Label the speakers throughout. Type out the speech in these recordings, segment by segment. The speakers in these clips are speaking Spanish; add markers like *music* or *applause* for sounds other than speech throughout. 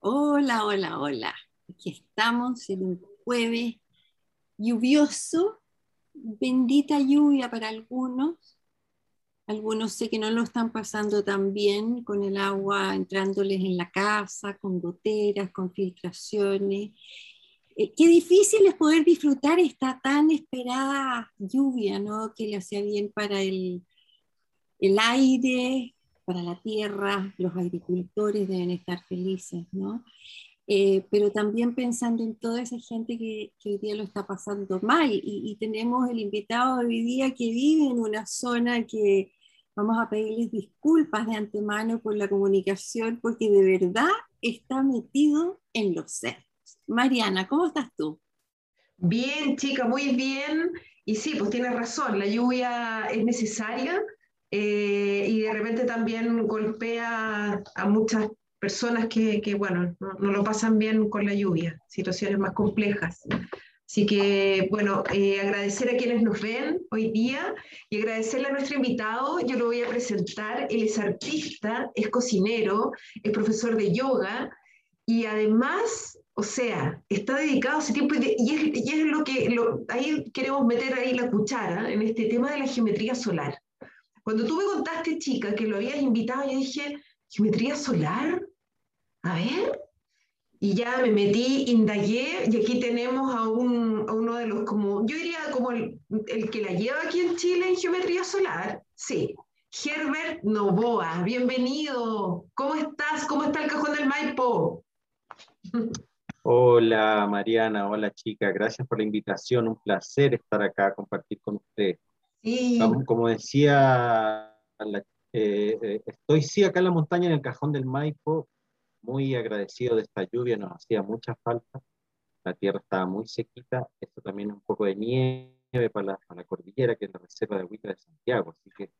Speaker 1: Hola, hola, hola. Aquí estamos en un jueves lluvioso, bendita lluvia para algunos. Algunos sé que no lo están pasando tan bien con el agua entrándoles en la casa, con goteras, con filtraciones. Eh, qué difícil es poder disfrutar esta tan esperada lluvia, ¿no? Que le hacía bien para el, el aire, para la tierra, los agricultores deben estar felices, ¿no? Eh, pero también pensando en toda esa gente que, hoy día lo está pasando mal. Y, tenemos el invitado de hoy día que vive en una zona que vamos a pedirles disculpas de antemano por la comunicación, porque de verdad está metido en los cerros. Mariana, ¿cómo estás tú?
Speaker 2: Bien, chica, muy bien. Y sí, pues tienes razón, la lluvia es necesaria eh, y de repente también golpea a muchas personas que, que bueno, no, lo pasan bien con la lluvia, situaciones más complejas. Así que, bueno, eh, agradecer a quienes nos ven hoy día y agradecerle a nuestro invitado. Yo lo voy a presentar. Él es artista, es cocinero, es profesor de yoga y además, o sea, está dedicado a ese tiempo y, y, es, lo que, lo, ahí queremos meter ahí la cuchara en este tema de la geometría solar. Cuando tú me contaste, chica, que lo habías invitado, yo dije, ¿geometría solar? A ver. Y ya me metí, indagué, y aquí tenemos a, un, a uno de los, como, yo diría como el, el, que la lleva aquí en Chile en geometría solar. Sí, Herbert Novoa, bienvenido. ¿Cómo estás? ¿Cómo está el cajón del Maipo?
Speaker 3: Hola Mariana, hola chica, gracias por la invitación, un placer estar acá, compartir con usted. Como, decía, eh, eh, estoy sí acá en la montaña, en el cajón del Maipo, muy agradecido de esta lluvia, nos hacía mucha falta, la tierra estaba muy sequita, esto también es un poco de nieve para la, para la cordillera, que es la reserva de agüita de Santiago, así que,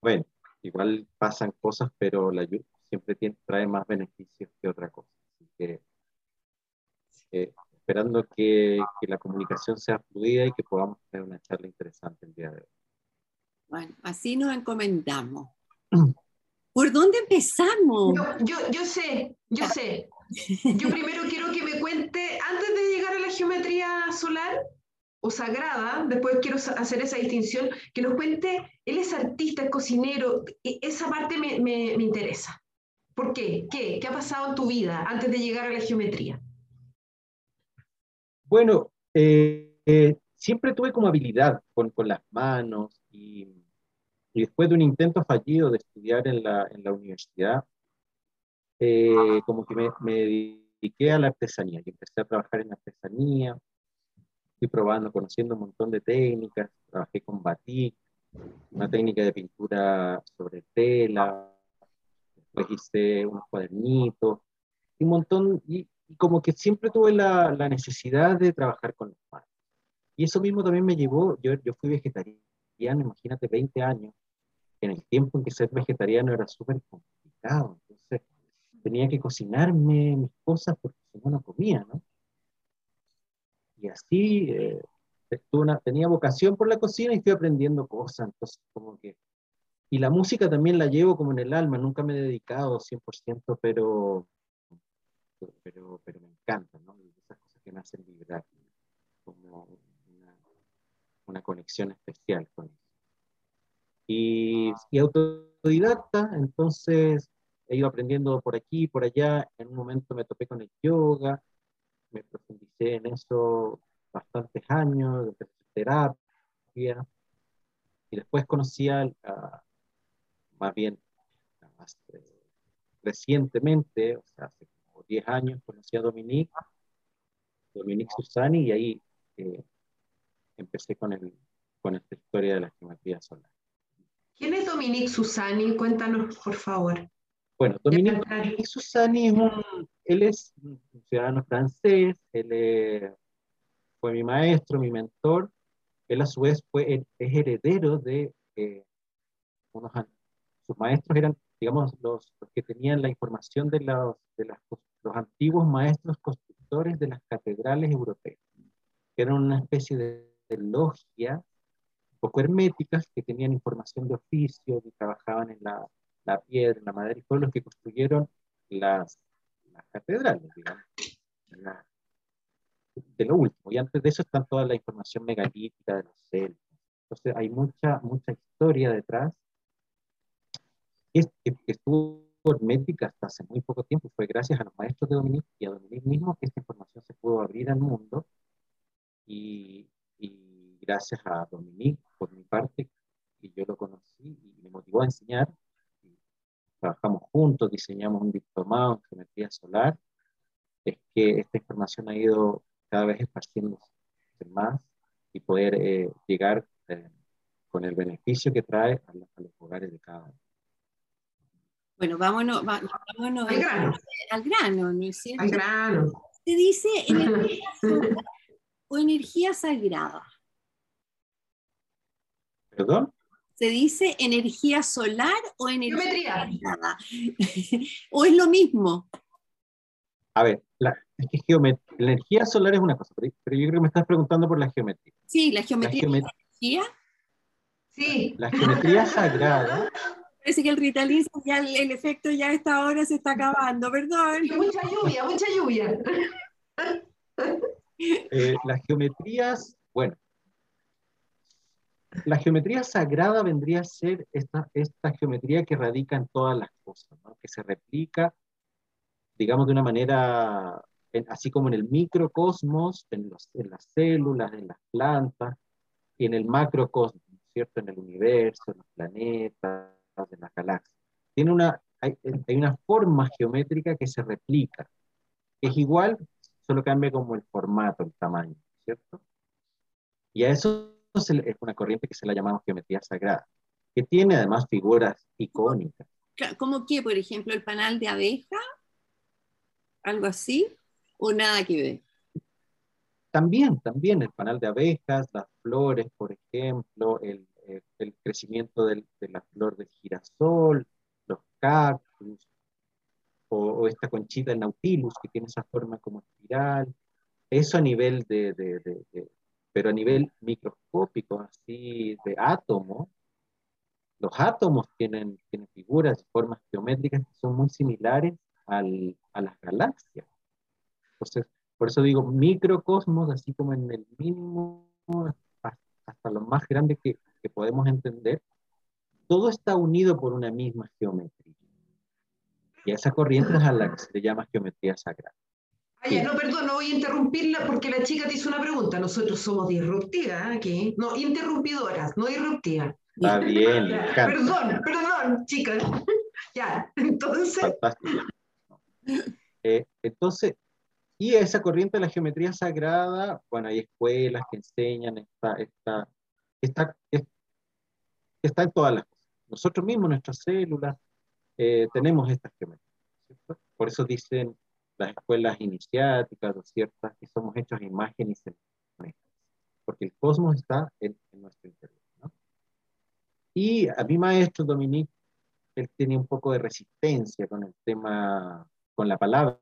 Speaker 3: bueno, igual pasan cosas, pero la lluvia siempre tiene, trae más beneficios que otra cosa, así que eh, esperando que, que, la comunicación sea fluida y que podamos tener una charla interesante el día de hoy.
Speaker 1: Bueno, así nos encomendamos. *clears throat* ¿Por dónde empezamos?
Speaker 2: Yo, yo, sé, yo sé. Yo primero quiero que me cuente, antes de llegar a la geometría solar o sagrada, después quiero hacer esa distinción, que nos cuente, él es artista, es cocinero, e, esa parte me, me, me interesa. ¿Por qué? qué? ¿Qué ha pasado en tu vida antes de llegar a la geometría?
Speaker 3: Bueno, eh, eh, siempre tuve como habilidad con, con las manos y, y, después de un intento fallido de estudiar en la, en la universidad, eh, como que me, me, dediqué a la artesanía y empecé a trabajar en artesanía, fui probando, conociendo un montón de técnicas, trabajé con batik, una técnica de pintura sobre tela, después hice unos cuadernitos, un montón, y, y como que siempre tuve la, la, necesidad de trabajar con los manos. Y eso mismo también me llevó, yo, yo fui vegetariano, imagínate, 20 años, en el tiempo en que ser vegetariano era súper complicado, entonces tenía que cocinarme mis cosas porque si no, no comía, ¿no? Y así eh, una, tenía vocación por la cocina y fui aprendiendo cosas, entonces como que... Y la música también la llevo como en el alma, nunca me he dedicado 100%, pero pero, pero me encanta, ¿no? esas cosas que me hacen vibrar, como una, una conexión especial con eso. Y, y, autodidacta, entonces he ido aprendiendo por aquí por allá. En un momento me topé con el yoga, me profundicé en eso bastantes años, de terapia, y después conocí a, más bien más, eh, recientemente, o sea, hace 10 años conocí a Dominique, Dominique Susani, y ahí eh, empecé con, el, con esta historia de la geometría solar.
Speaker 2: ¿Quién es Dominique Susani? Cuéntanos, por favor.
Speaker 3: Bueno, Dominique, Susani es un, él es un ciudadano francés, él fue mi maestro, mi mentor, él a su vez fue, es heredero de eh, unos, sus maestros eran, digamos, los, los, que tenían la información de, los, de las los antiguos maestros constructores de las catedrales europeas, que eran una especie de, de logia poco herméticas que tenían información de oficio, que trabajaban en la, la piedra, en la madera, y fueron los que construyeron las, las catedrales, digamos. de lo último. Y antes de eso está toda la información megalítica de los celtas. Entonces hay mucha, mucha historia detrás que, que estuvo hermética hasta hace muy poco tiempo. Fue gracias a los maestros de Dominique y a Dominique mismo que esta información se pudo abrir al mundo. Y, y gracias a Dominique, por mi parte, que yo lo conocí y me motivó a enseñar, trabajamos juntos, diseñamos un diplomado en geometría solar, es que esta información ha ido cada vez esparciéndose más y poder eh, llegar eh, con el beneficio que trae a, los hogares de cada uno.
Speaker 1: Bueno, vámonos, vámonos
Speaker 2: al, grano.
Speaker 1: al grano, ¿no es
Speaker 2: cierto? Al grano.
Speaker 1: Se dice energía *laughs* solar o energía sagrada.
Speaker 3: ¿Perdón?
Speaker 1: ¿Se dice energía solar o energía sagrada? *laughs* ¿O es lo mismo?
Speaker 3: A ver, la, energía solar es una cosa, pero, yo creo que me estás preguntando por la geometría.
Speaker 1: Sí, la geometría. La geometría.
Speaker 2: Sí.
Speaker 3: La geometría sagrada.
Speaker 1: Parece que el Ritalin, ya el, efecto ya a esta hora se está acabando, perdón.
Speaker 2: Mucha lluvia, mucha lluvia.
Speaker 3: Eh, las geometrías, bueno, la geometría sagrada vendría a ser esta, esta geometría que radica en todas las cosas, ¿no? que se replica, digamos, de una manera, así como en el microcosmos, en, en las células, en las plantas, y en el macrocosmos, ¿cierto? En el universo, en los planetas, en las galaxias. Tiene una, hay, hay una forma geométrica que se replica, es igual, solo cambia como el formato, el tamaño, ¿cierto? Y a eso es una corriente que se la llamamos geometría sagrada, que tiene además figuras icónicas.
Speaker 1: ¿Cómo que, por ejemplo, el panal de abeja? ¿Algo así? ¿O nada que ver?
Speaker 3: También, también el panal de abejas, las flores, por ejemplo, el, el, crecimiento del, de la flor del girasol, los cactus, o, esta conchita del nautilus que tiene esa forma como espiral. Eso a nivel de, de, de pero a nivel microscópico, así de átomo, los átomos tienen, tienen figuras formas geométricas que son muy similares al, a las galaxias. Entonces, por eso digo microcosmos, así como en el mínimo hasta lo más grande que, que podemos entender, todo está unido por una misma geometría. Y a esa corriente es a la que se le llama geometría sagrada
Speaker 2: no, perdón, no voy a interrumpirla porque la chica te hizo una pregunta. Nosotros somos disruptivas aquí. No, interrumpidoras, no disruptivas.
Speaker 3: Está bien,
Speaker 2: Perdón, perdón, chicas. *laughs* ya, entonces. Fantástico.
Speaker 3: Eh, entonces, y esa corriente de la geometría sagrada, bueno, hay escuelas que enseñan esta, esta, esta, está en todas las cosas. Nosotros mismos, nuestras células, eh, tenemos estas geometrías. Por eso dicen las escuelas iniciáticas o ciertas que somos hechos imágenes y porque el cosmos está en, nuestro interior. ¿no? Y a mi maestro Dominique, él tenía un poco de resistencia con el tema, con la palabra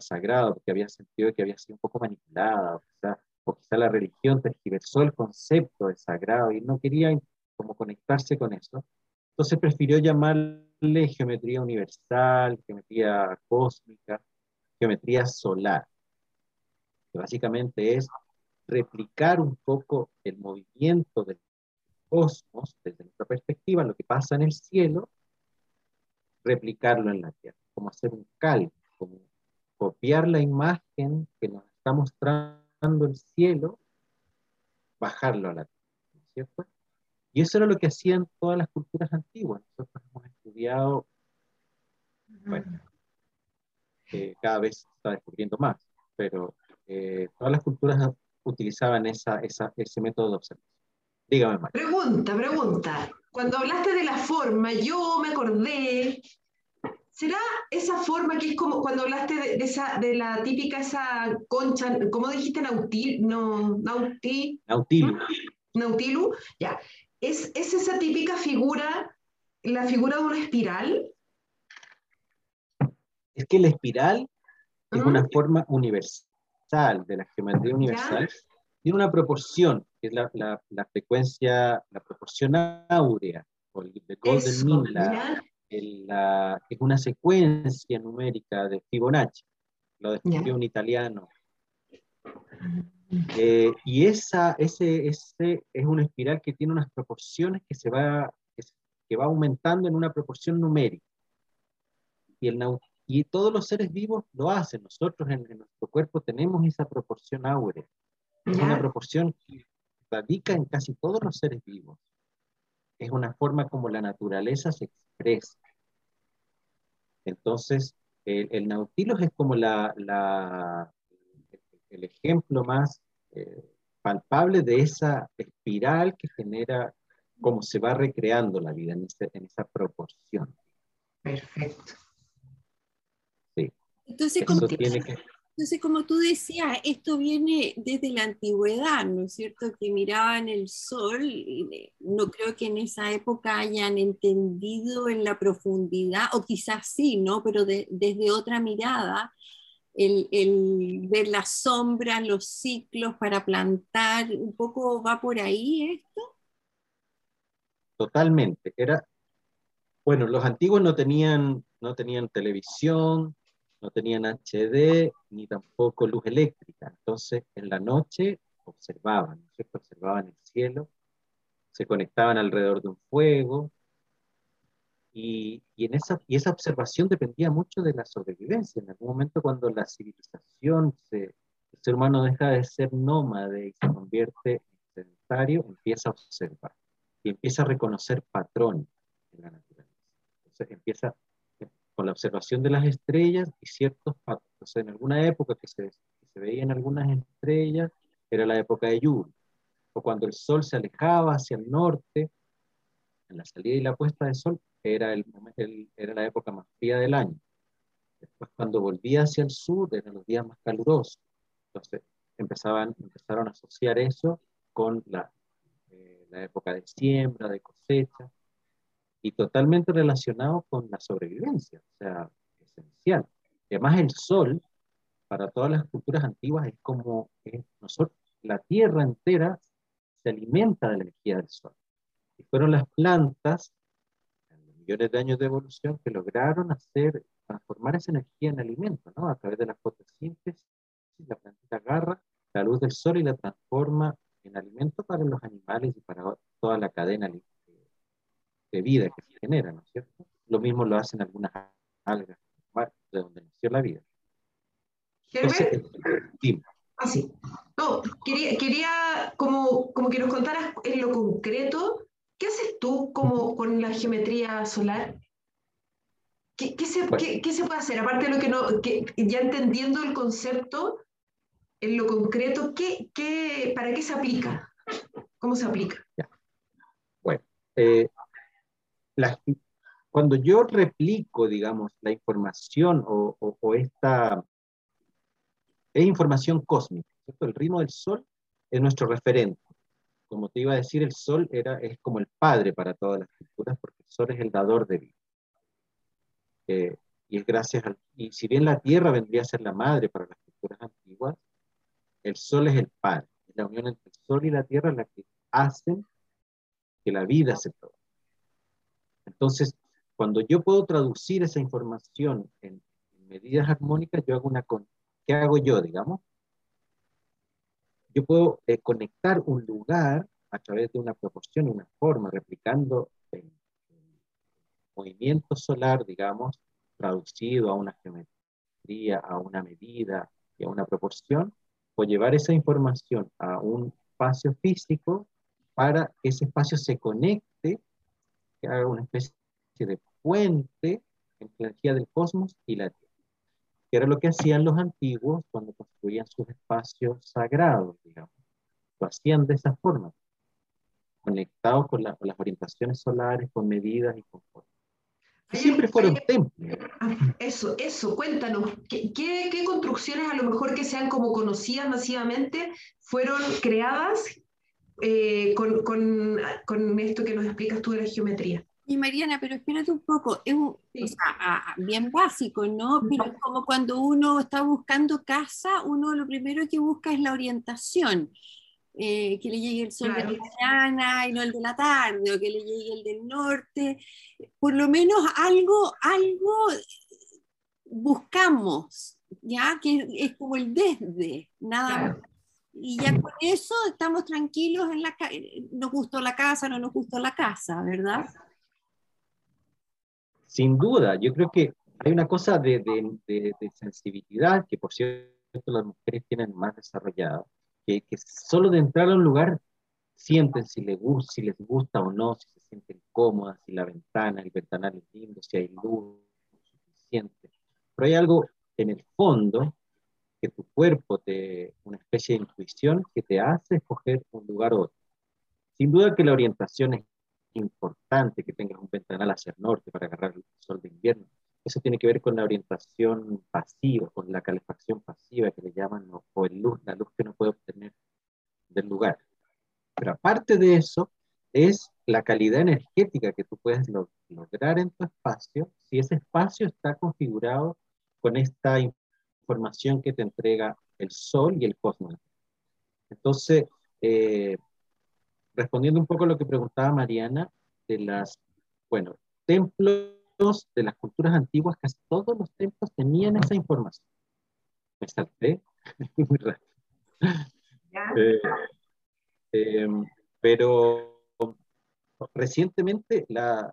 Speaker 3: sagrado, porque había sentido que había sido un poco manipulada, o quizá, o quizá la religión tergiversó el concepto de sagrado y no quería como conectarse con eso. Entonces prefirió llamarle geometría universal, geometría cósmica, geometría solar, que básicamente es replicar un poco el movimiento del cosmos desde nuestra perspectiva, lo que pasa en el cielo, replicarlo en la Tierra, como hacer un cálculo, como copiar la imagen que nos está mostrando el cielo, bajarlo a la Tierra, ¿cierto? Y eso era lo que hacían todas las culturas antiguas. Nosotros hemos estudiado, bueno, cada vez se está descubriendo más, pero eh, todas las culturas utilizaban esa, esa, ese método de observación. Dígame, María.
Speaker 2: Pregunta, pregunta. Cuando hablaste de la forma, yo me acordé, ¿será esa forma que es como cuando hablaste de, esa, de la típica esa concha, ¿cómo dijiste? Nautil, no, nauti,
Speaker 3: Nautilu.
Speaker 2: Nautilu, ya. ¿Es, ¿Es esa típica figura, la figura de una espiral?
Speaker 3: es que la espiral es una forma universal de la geometría universal. Tiene una proporción, que es la, la, frecuencia, la proporción áurea, o el de Golden Mean, la, es una secuencia numérica de Fibonacci. lo descubrió un italiano. Eh, y esa, ese, ese es una espiral que tiene unas proporciones que, se va, que, va aumentando en una proporción numérica. Y, el, y todos los seres vivos lo hacen. Nosotros en, nuestro cuerpo tenemos esa proporción áurea. Es una proporción que radica en casi todos los seres vivos. Es una forma como la naturaleza se expresa. Entonces, el, el Nautilus es como la, la, el ejemplo más eh, palpable de esa espiral que genera cómo se va recreando la vida en, en esa proporción.
Speaker 2: Perfecto.
Speaker 3: Sí.
Speaker 1: Entonces, como, entonces, como tú decías, esto viene desde la antigüedad, ¿no es cierto? Que miraban el sol, y no creo que en esa época hayan entendido en la profundidad, o quizás sí, ¿no? Pero desde otra mirada, el, ver las sombras, los ciclos para plantar, un poco va por ahí esto.
Speaker 3: Totalmente. Era, bueno, los antiguos no tenían, no tenían televisión, no tenían HD, ni tampoco luz eléctrica. Entonces, en la noche observaban, Observaban el cielo, se conectaban alrededor de un fuego, y, en esa, y esa observación dependía mucho de la sobrevivencia. En algún momento cuando la civilización, se, el ser humano deja de ser nómade y se convierte en sedentario, empieza a observar y empieza a reconocer patrones en la naturaleza. Entonces empieza con la observación de las estrellas y ciertos patrones. En alguna época que se, que se veían algunas estrellas, era la época de lluvia. O cuando el sol se alejaba hacia el norte, en la salida y la puesta de sol, era, el, era la época más fría del año. Después, cuando volvía hacia el sur, eran los días más calurosos. Entonces, empezaban, empezaron a asociar eso con la, eh, la época de siembra, de cosecha, y totalmente relacionado con la sobrevivencia, o sea, esencial. Y además el sol, para todas las culturas antiguas, es como nosotros, la tierra entera se alimenta de la energía del sol. Y fueron las plantas millones de años de evolución que lograron hacer, transformar esa energía en alimento, ¿no? A través de la fotosíntesis, la plantita agarra la luz del sol y la transforma en alimento para los animales y para toda la cadena de vida que se genera, ¿no es cierto? Lo mismo lo hacen algunas algas, de donde nació la vida.
Speaker 2: Entonces, Ah, sí. No, quería, quería como, como que nos contaras en lo concreto ¿Qué haces tú como con la geometría solar? ¿Qué, se, puede hacer? Aparte de lo que no, ya entendiendo el concepto, en lo concreto, ¿qué, para qué se aplica? ¿Cómo se aplica?
Speaker 3: Bueno, eh, cuando yo replico, digamos, la información o, esta es información cósmica, El ritmo del Sol es nuestro referente como te iba a decir, el sol era, es como el padre para todas las culturas, porque el sol es el dador de vida. Eh, y es gracias al, y si bien la tierra vendría a ser la madre para las culturas antiguas, el sol es el padre. Es la unión entre el sol y la tierra la que hacen que la vida se produzca. Entonces, cuando yo puedo traducir esa información en, medidas armónicas, yo hago una, ¿qué hago yo, digamos? Yo puedo eh, conectar un lugar a través de una proporción, una forma, replicando el, movimiento solar, digamos, traducido a una geometría, a una medida y a una proporción, o llevar esa información a un espacio físico para que ese espacio se conecte, que haga una especie de puente entre la energía del cosmos y la Tierra que era lo que hacían los antiguos cuando construían sus espacios sagrados, digamos. Lo hacían de esa forma, conectados con, las orientaciones solares, con medidas y con formas. Siempre fueron templos.
Speaker 2: Ah, eso, eso, cuéntanos, ¿qué, ¿qué, construcciones a lo mejor que sean como conocidas masivamente fueron creadas eh, con, con, con esto que nos explicas tú de la geometría?
Speaker 1: Y Mariana, pero espérate un poco, es bien básico, ¿no? Pero es como cuando uno está buscando casa, uno lo primero que busca es la orientación. Eh, que le llegue el sol de la mañana y no el de la tarde, o que le llegue el del norte. Por lo menos algo, algo buscamos, ya que es como el desde, nada más. Y ya con eso estamos tranquilos en la nos gustó la casa, no nos gustó la casa, ¿verdad?
Speaker 3: Sin duda, yo creo que hay una cosa de, de, de, sensibilidad que por cierto las mujeres tienen más desarrollada, que, que, solo de entrar a un lugar sienten si les, gusta, o no, si se sienten cómodas, si la ventana, el ventanal es lindo, si hay luz suficiente. Pero hay algo en el fondo que tu cuerpo te, una especie de intuición que te hace escoger un lugar u otro. Sin duda que la orientación es importante, que tengas un ventanal hacia el norte para agarrar el sol de invierno. Eso tiene que ver con la orientación pasiva, con la calefacción pasiva que le llaman, o el luz, la luz que uno puede obtener del lugar. Pero aparte de eso, es la calidad energética que tú puedes lograr en tu espacio si ese espacio está configurado con esta información que te entrega el Sol y el cosmos. Entonces, eh, respondiendo un poco a lo que preguntaba Mariana, de las, bueno, templos de las culturas antiguas, casi todos los templos tenían esa información. Me salté muy *laughs* rápido. Eh, eh, pero recientemente las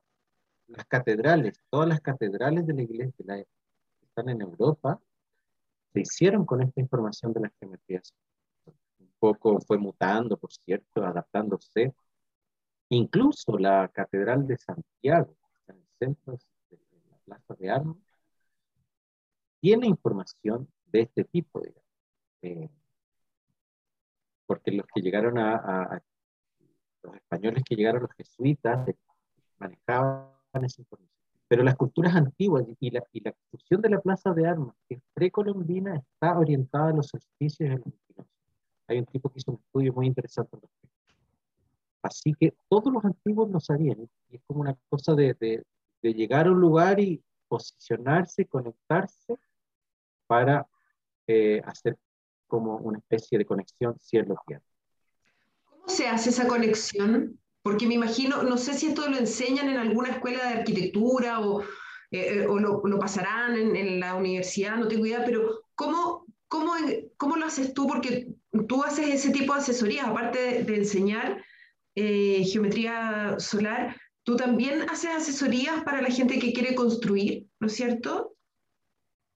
Speaker 3: catedrales, todas las catedrales de la iglesia que están en Europa, se hicieron con esta información de las geometrías. Poco fue mutando, por cierto, adaptándose. Incluso la Catedral de Santiago, en el centro de la Plaza de Armas, tiene información de este tipo, digamos. Eh, porque los que llegaron a, los españoles que llegaron, los jesuitas, manejaban esa información. Pero las culturas antiguas y la, y la construcción de la plaza de armas, que es precolombina, está orientada a los solsticios y a los Hay un tipo que hizo un estudio muy interesante. Así que todos los antiguos lo sabían, y es como una cosa de, de, de llegar a un lugar y posicionarse, conectarse para eh, hacer como una especie de conexión cielo-tierra.
Speaker 2: ¿Cómo se hace esa conexión? Porque me imagino, no sé si esto lo enseñan en alguna escuela de arquitectura o, eh, eh, o lo, lo, pasarán en, en, la universidad, no tengo idea, pero ¿cómo, cómo, cómo lo haces tú? Porque tú haces ese tipo de asesorías, aparte de, de enseñar eh, geometría solar, tú también haces asesorías para la gente que quiere construir, ¿no es cierto?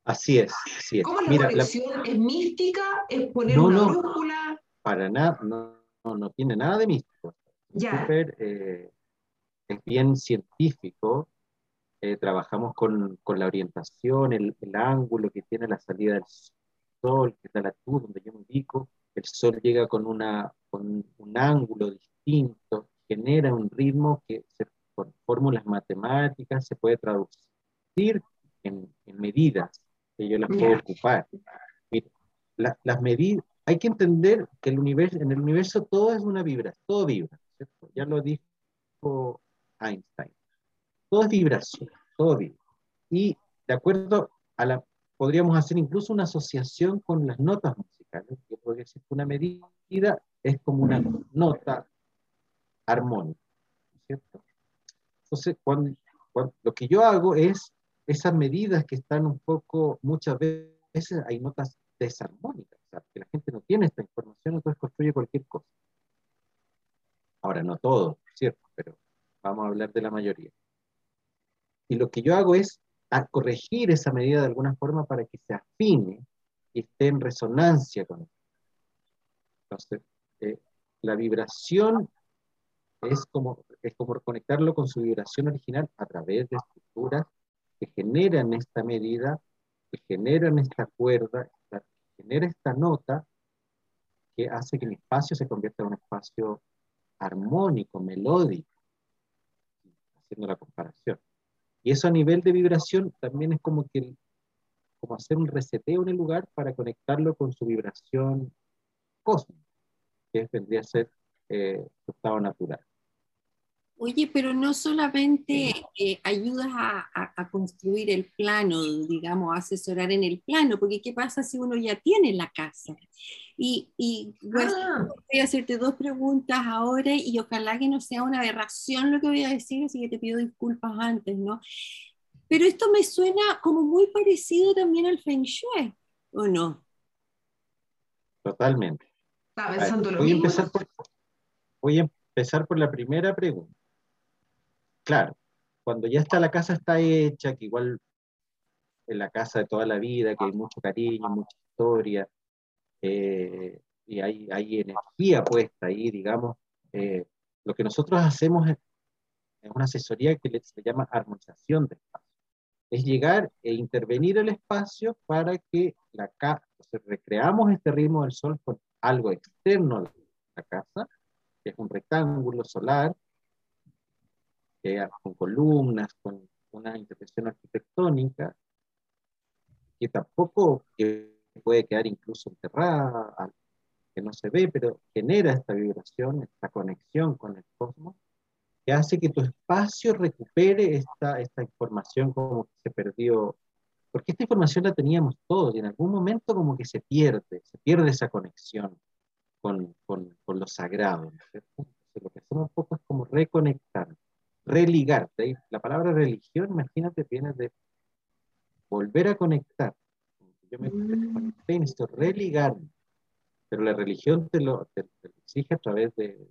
Speaker 3: Así es, así es.
Speaker 2: ¿Cómo es la Mira, conexión? ¿Es mística? ¿Es poner no, una no, brújula?
Speaker 3: Para nada, no, no, no tiene nada de místico super, eh, es bien científico. Eh, trabajamos con, con, la orientación, el, el, ángulo que tiene la salida del sol, que es la latitud donde yo me ubico. El sol llega con, una, con un ángulo distinto, genera un ritmo que se, con fórmulas matemáticas se puede traducir en, en medidas que yo las puedo yeah. ocupar. Mira, la, las medidas, hay que entender que el universo, en el universo todo es una vibra, todo vibra. ¿cierto? Ya lo dijo Einstein. Todo es vibración, todo vibra. Y de acuerdo a la, podríamos hacer incluso una asociación con las notas musicales, que podría decir que una medida es como una nota armónica, ¿cierto? Entonces, cuando, cuando, lo que yo hago es esas medidas que están un poco, muchas veces hay notas desarmónicas, o sea, que la gente no tiene esta información, entonces construye cualquier cosa. Ahora, no todo, ¿cierto? Pero vamos a hablar de la mayoría. Y lo que yo hago es a corregir esa medida de alguna forma para que se afine esté en resonancia con eso. Entonces, eh, la vibración es como, es como conectarlo con su vibración original a través de estructuras que generan esta medida, que generan esta cuerda, que genera esta nota que hace que el espacio se convierta en un espacio armónico, melódico, haciendo la comparación. Y eso a nivel de vibración también es como que como hacer un reseteo en el lugar para conectarlo con su vibración cósmica, que vendría a ser eh, su estado natural.
Speaker 1: Oye, pero no solamente eh, ayudas a, a, a, construir el plano, digamos, a asesorar en el plano, porque ¿qué pasa si uno ya tiene la casa? Y, y bueno, ah. voy a hacerte dos preguntas ahora y ojalá que no sea una aberración lo que voy a decir, así que te pido disculpas antes, ¿no? Pero esto me suena como muy parecido también al Feng Shui, ¿O no?
Speaker 3: Totalmente.
Speaker 2: Estaba pensando lo
Speaker 3: voy, a
Speaker 2: mismo.
Speaker 3: empezar por, voy a empezar por la primera pregunta. Claro, cuando ya está la casa está hecha, que igual en la casa de toda la vida, que hay mucho cariño, mucha historia, eh, y hay, hay energía puesta ahí, digamos, eh, lo que nosotros hacemos es, es una asesoría que se llama armonización de espacio. Es llegar e intervenir el espacio para que la casa, recreamos este ritmo del sol con algo externo a la casa, que es un rectángulo solar, con columnas, con una intervención arquitectónica, que tampoco que puede quedar incluso enterrada, que no se ve, pero genera esta vibración, esta conexión con el cosmos, que hace que tu espacio recupere esta, esta información como que se perdió, porque esta información la teníamos todos y en algún momento como que se pierde, se pierde esa conexión con, con, con lo sagrado. ¿no? lo que hacemos un poco es como reconectar, religarte. La palabra religión, imagínate, viene de volver a conectar. Yo me mm. conecté y necesito religarme. Pero la religión te lo, te, te lo exige a través de,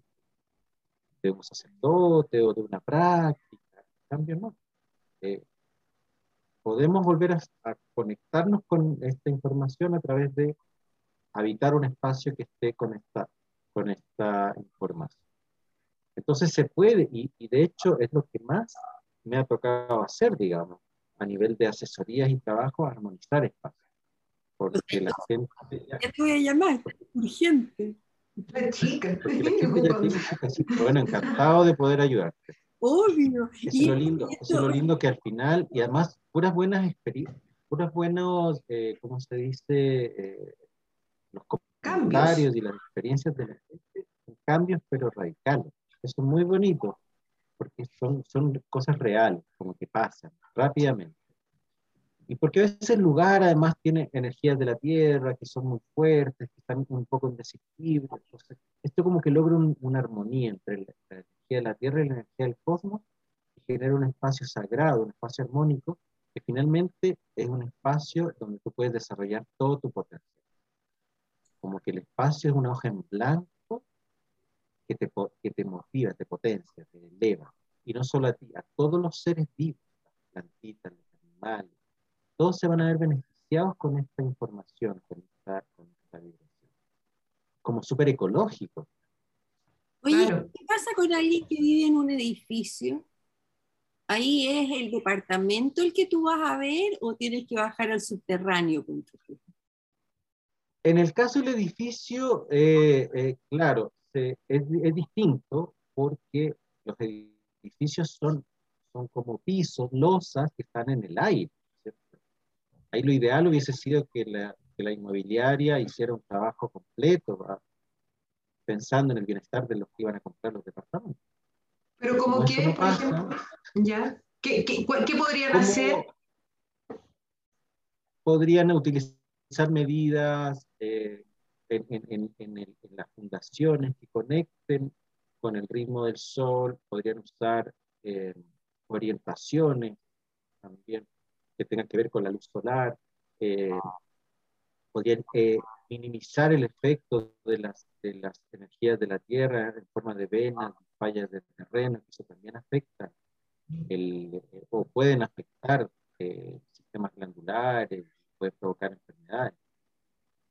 Speaker 3: de, un sacerdote o de una práctica. En cambio, no. Eh, podemos volver a, a, conectarnos con esta información a través de habitar un espacio que esté con esta, con esta información. Entonces se puede, y, y de hecho es lo que más me ha tocado hacer, digamos, a nivel de asesorías y trabajo, armonizar espacios. Porque la gente...
Speaker 1: Ya, te voy a llamar, urgente.
Speaker 2: La *laughs* chica.
Speaker 3: Porque la gente ya tiene su casita. Bueno, encantado de poder ayudarte.
Speaker 1: Obvio.
Speaker 3: Eso es lo lindo, eso es lo lindo que al final, y además, puras buenas experiencias, puras buenos, eh, ¿cómo se dice? Eh, los comentarios cambios. y las experiencias de la gente, cambios pero radicales. Eso es muy bonito, porque son, son cosas reales, como que pasan rápidamente. Y porque a veces el lugar además tiene energías de la tierra que son muy fuertes, que están un poco desequilibrio. Entonces, esto como que logra un, una armonía entre la, la, energía de la tierra y la energía del cosmos y genera un espacio sagrado, un espacio armónico, que finalmente es un espacio donde tú puedes desarrollar todo tu potencial. Como que el espacio es una hoja en blanco que te, que te motiva, te potencia, te eleva. Y no solo a ti, a todos los seres vivos, las plantitas, los animales, todos se van a ver beneficiados con esta información, con esta, con esta vibración. Como súper ecológico.
Speaker 1: Oye, claro. ¿qué pasa con alguien que vive en un edificio? ¿Ahí es el departamento el que tú vas a ver o tienes que bajar al subterráneo con tu hijo?
Speaker 3: En el caso del edificio, eh, eh, claro, se, es, es, distinto porque los edificios son, son como pisos, losas que están en el aire. Ahí lo ideal hubiese sido que la, que la inmobiliaria hiciera un trabajo completo, pensando en el bienestar de los que iban a comprar los departamentos.
Speaker 2: Pero como, que, no por ejemplo, ¿ya? ¿Qué, qué, qué podrían hacer?
Speaker 3: Podrían utilizar medidas eh, en, en, en, el, en, las fundaciones que conecten con el ritmo del sol, podrían usar eh, orientaciones también que tengan que ver con la luz solar, eh, podrían eh, minimizar el efecto de las, de las energías de la Tierra en forma de venas, fallas del terreno, que eso también afecta, el, o pueden afectar eh, sistemas glandulares, puede provocar enfermedades.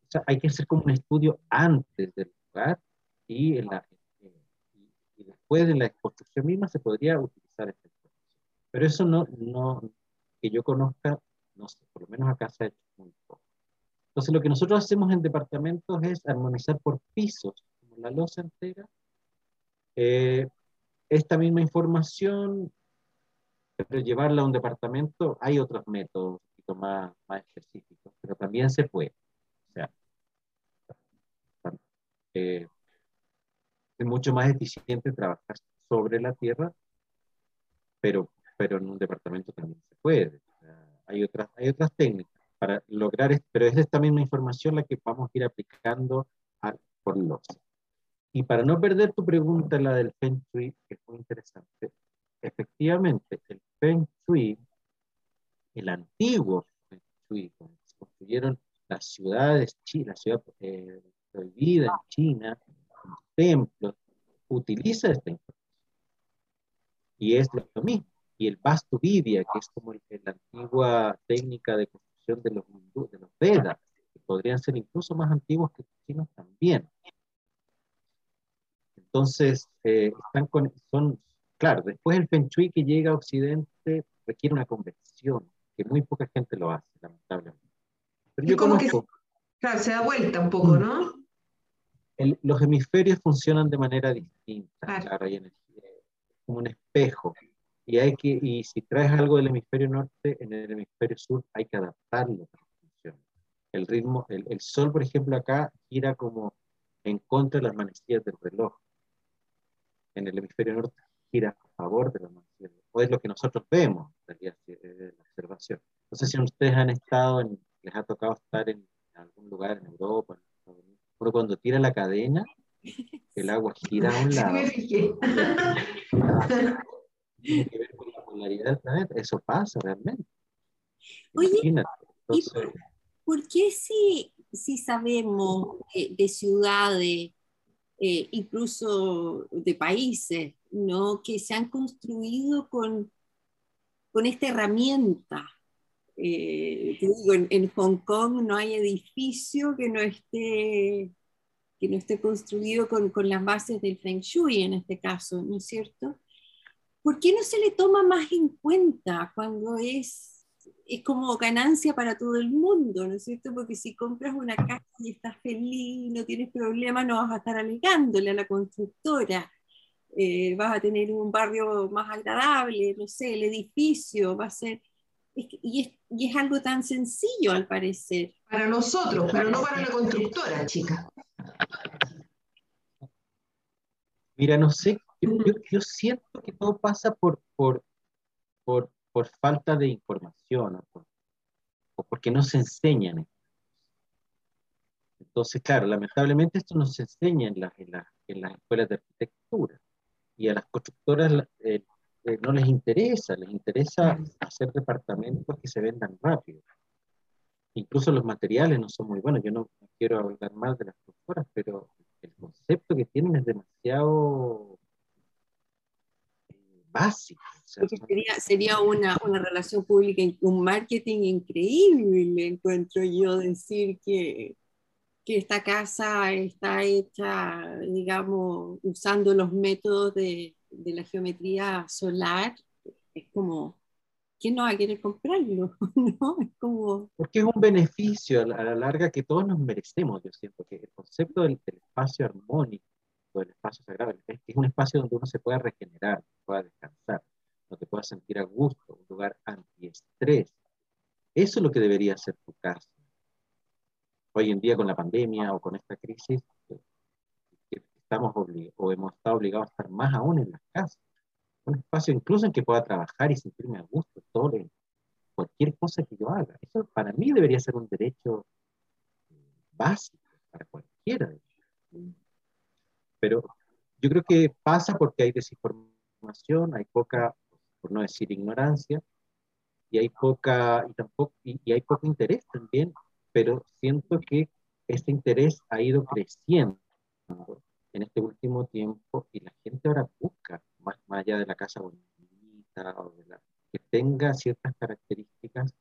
Speaker 3: O sea, hay que hacer como un estudio antes del lugar y, en la, y, y después de la construcción misma se podría utilizar esta información. Pero eso no, no, que yo conozca, no sé, por lo menos acá se ha hecho muy poco. Entonces, lo que nosotros hacemos en departamentos es armonizar por pisos, como la losa entera, eh, esta misma información, pero llevarla a un departamento, hay otros métodos un poquito más, más específicos, pero también se puede. O sea, eh, es mucho más eficiente trabajar sobre la tierra, pero, pero en un departamento también se puede. Hay, otras, hay otras técnicas para lograr esto, pero es esta misma información la que vamos a ir aplicando a, por los. Y para no perder tu pregunta, la del Feng Shui, que es muy interesante, efectivamente, el Feng Shui, el antiguo Feng Shui, cuando se construyeron las ciudades, la ciudad eh, prohibida en China, los templos, utiliza esta información. Y es lo mismo. Y el Vastu Vidya, que es como la antigua técnica de construcción de los, de los Vedas, que podrían ser incluso más antiguos que los chinos también. Entonces, eh, están con, son, claro, después el Feng Shui que llega a Occidente requiere una conversión, que muy poca gente lo hace, lamentablemente.
Speaker 2: Pero yo conozco, claro, se da vuelta un poco, ¿no?
Speaker 3: los hemisferios funcionan de manera distinta, claro, hay energía, como un espejo. Y, hay que, y si traes algo del hemisferio norte, en el hemisferio sur hay que adaptarlo que funcione. El ritmo, el, el sol, por ejemplo, acá gira como en contra de las manecillas del reloj. En el hemisferio norte gira a favor de las manecillas. O es lo que nosotros vemos, en realidad, la observación. No sé si ustedes han estado, en, les ha tocado estar en algún lugar en Europa, en Estados Unidos, pero cuando tira la cadena, el agua gira a un *laughs* lado. *laughs* Tiene que ver con la polaridad del planeta. Eso pasa realmente.
Speaker 1: Oye, ¿por qué si, si sabemos de ciudades, eh, incluso de países, ¿no? que se han construido con, con esta herramienta? Eh, digo, en, en, Hong Kong no hay edificio que no esté, que no esté construido con, con, las bases del Feng Shui en este caso, ¿no es cierto? ¿Por qué no se le toma más en cuenta cuando es, es como ganancia para todo el mundo, ¿no es cierto? Porque si compras una casa y estás feliz, no tienes problema, no vas a estar alegándole a la constructora. Eh, vas a tener un barrio más agradable, no sé, el edificio va a ser y, es, y, es, algo tan sencillo al parecer.
Speaker 2: Para nosotros, pero no para la constructora, chica.
Speaker 3: Mira, no sé, yo, yo, siento que todo pasa por, por, por, por falta de información o, o porque no se enseñan. Entonces, claro, lamentablemente esto no se enseña en, en, en las escuelas de arquitectura y a las constructoras eh, eh, no les interesa, les interesa hacer departamentos que se vendan rápido. Incluso los materiales no son muy buenos. Yo no, quiero hablar más de las constructoras, pero el concepto que tienen es demasiado
Speaker 1: sería, sería una, una, relación pública, un marketing increíble, encuentro yo, decir que, que esta casa está hecha, digamos, usando los métodos de, de la geometría solar, es como, ¿quién no va a querer comprarlo? *laughs* ¿No? Es como...
Speaker 3: Porque es un beneficio a la, larga que todos nos merecemos, yo siento, que el concepto del, espacio armónico, del espacio sagrado, es que es un espacio donde uno se pueda regenerar, pueda descansar, donde pueda sentir a gusto, un lugar antiestrés. Eso es lo que debería ser tu casa. Hoy en día con la pandemia o con esta crisis, estamos o hemos estado obligados a estar más aún en las casas. Un espacio incluso en que pueda trabajar y sentirme a gusto, todo, cualquier cosa que yo haga. Eso para mí debería ser un derecho básico para cualquiera. Pero yo creo que pasa porque hay desinformación, hay poca, por no decir ignorancia, y hay poca, y tampoco, y hay poco interés también, pero siento que este interés ha ido creciendo en este último tiempo y la gente ahora busca, más, allá de la casa bonita, o de la, que tenga ciertas características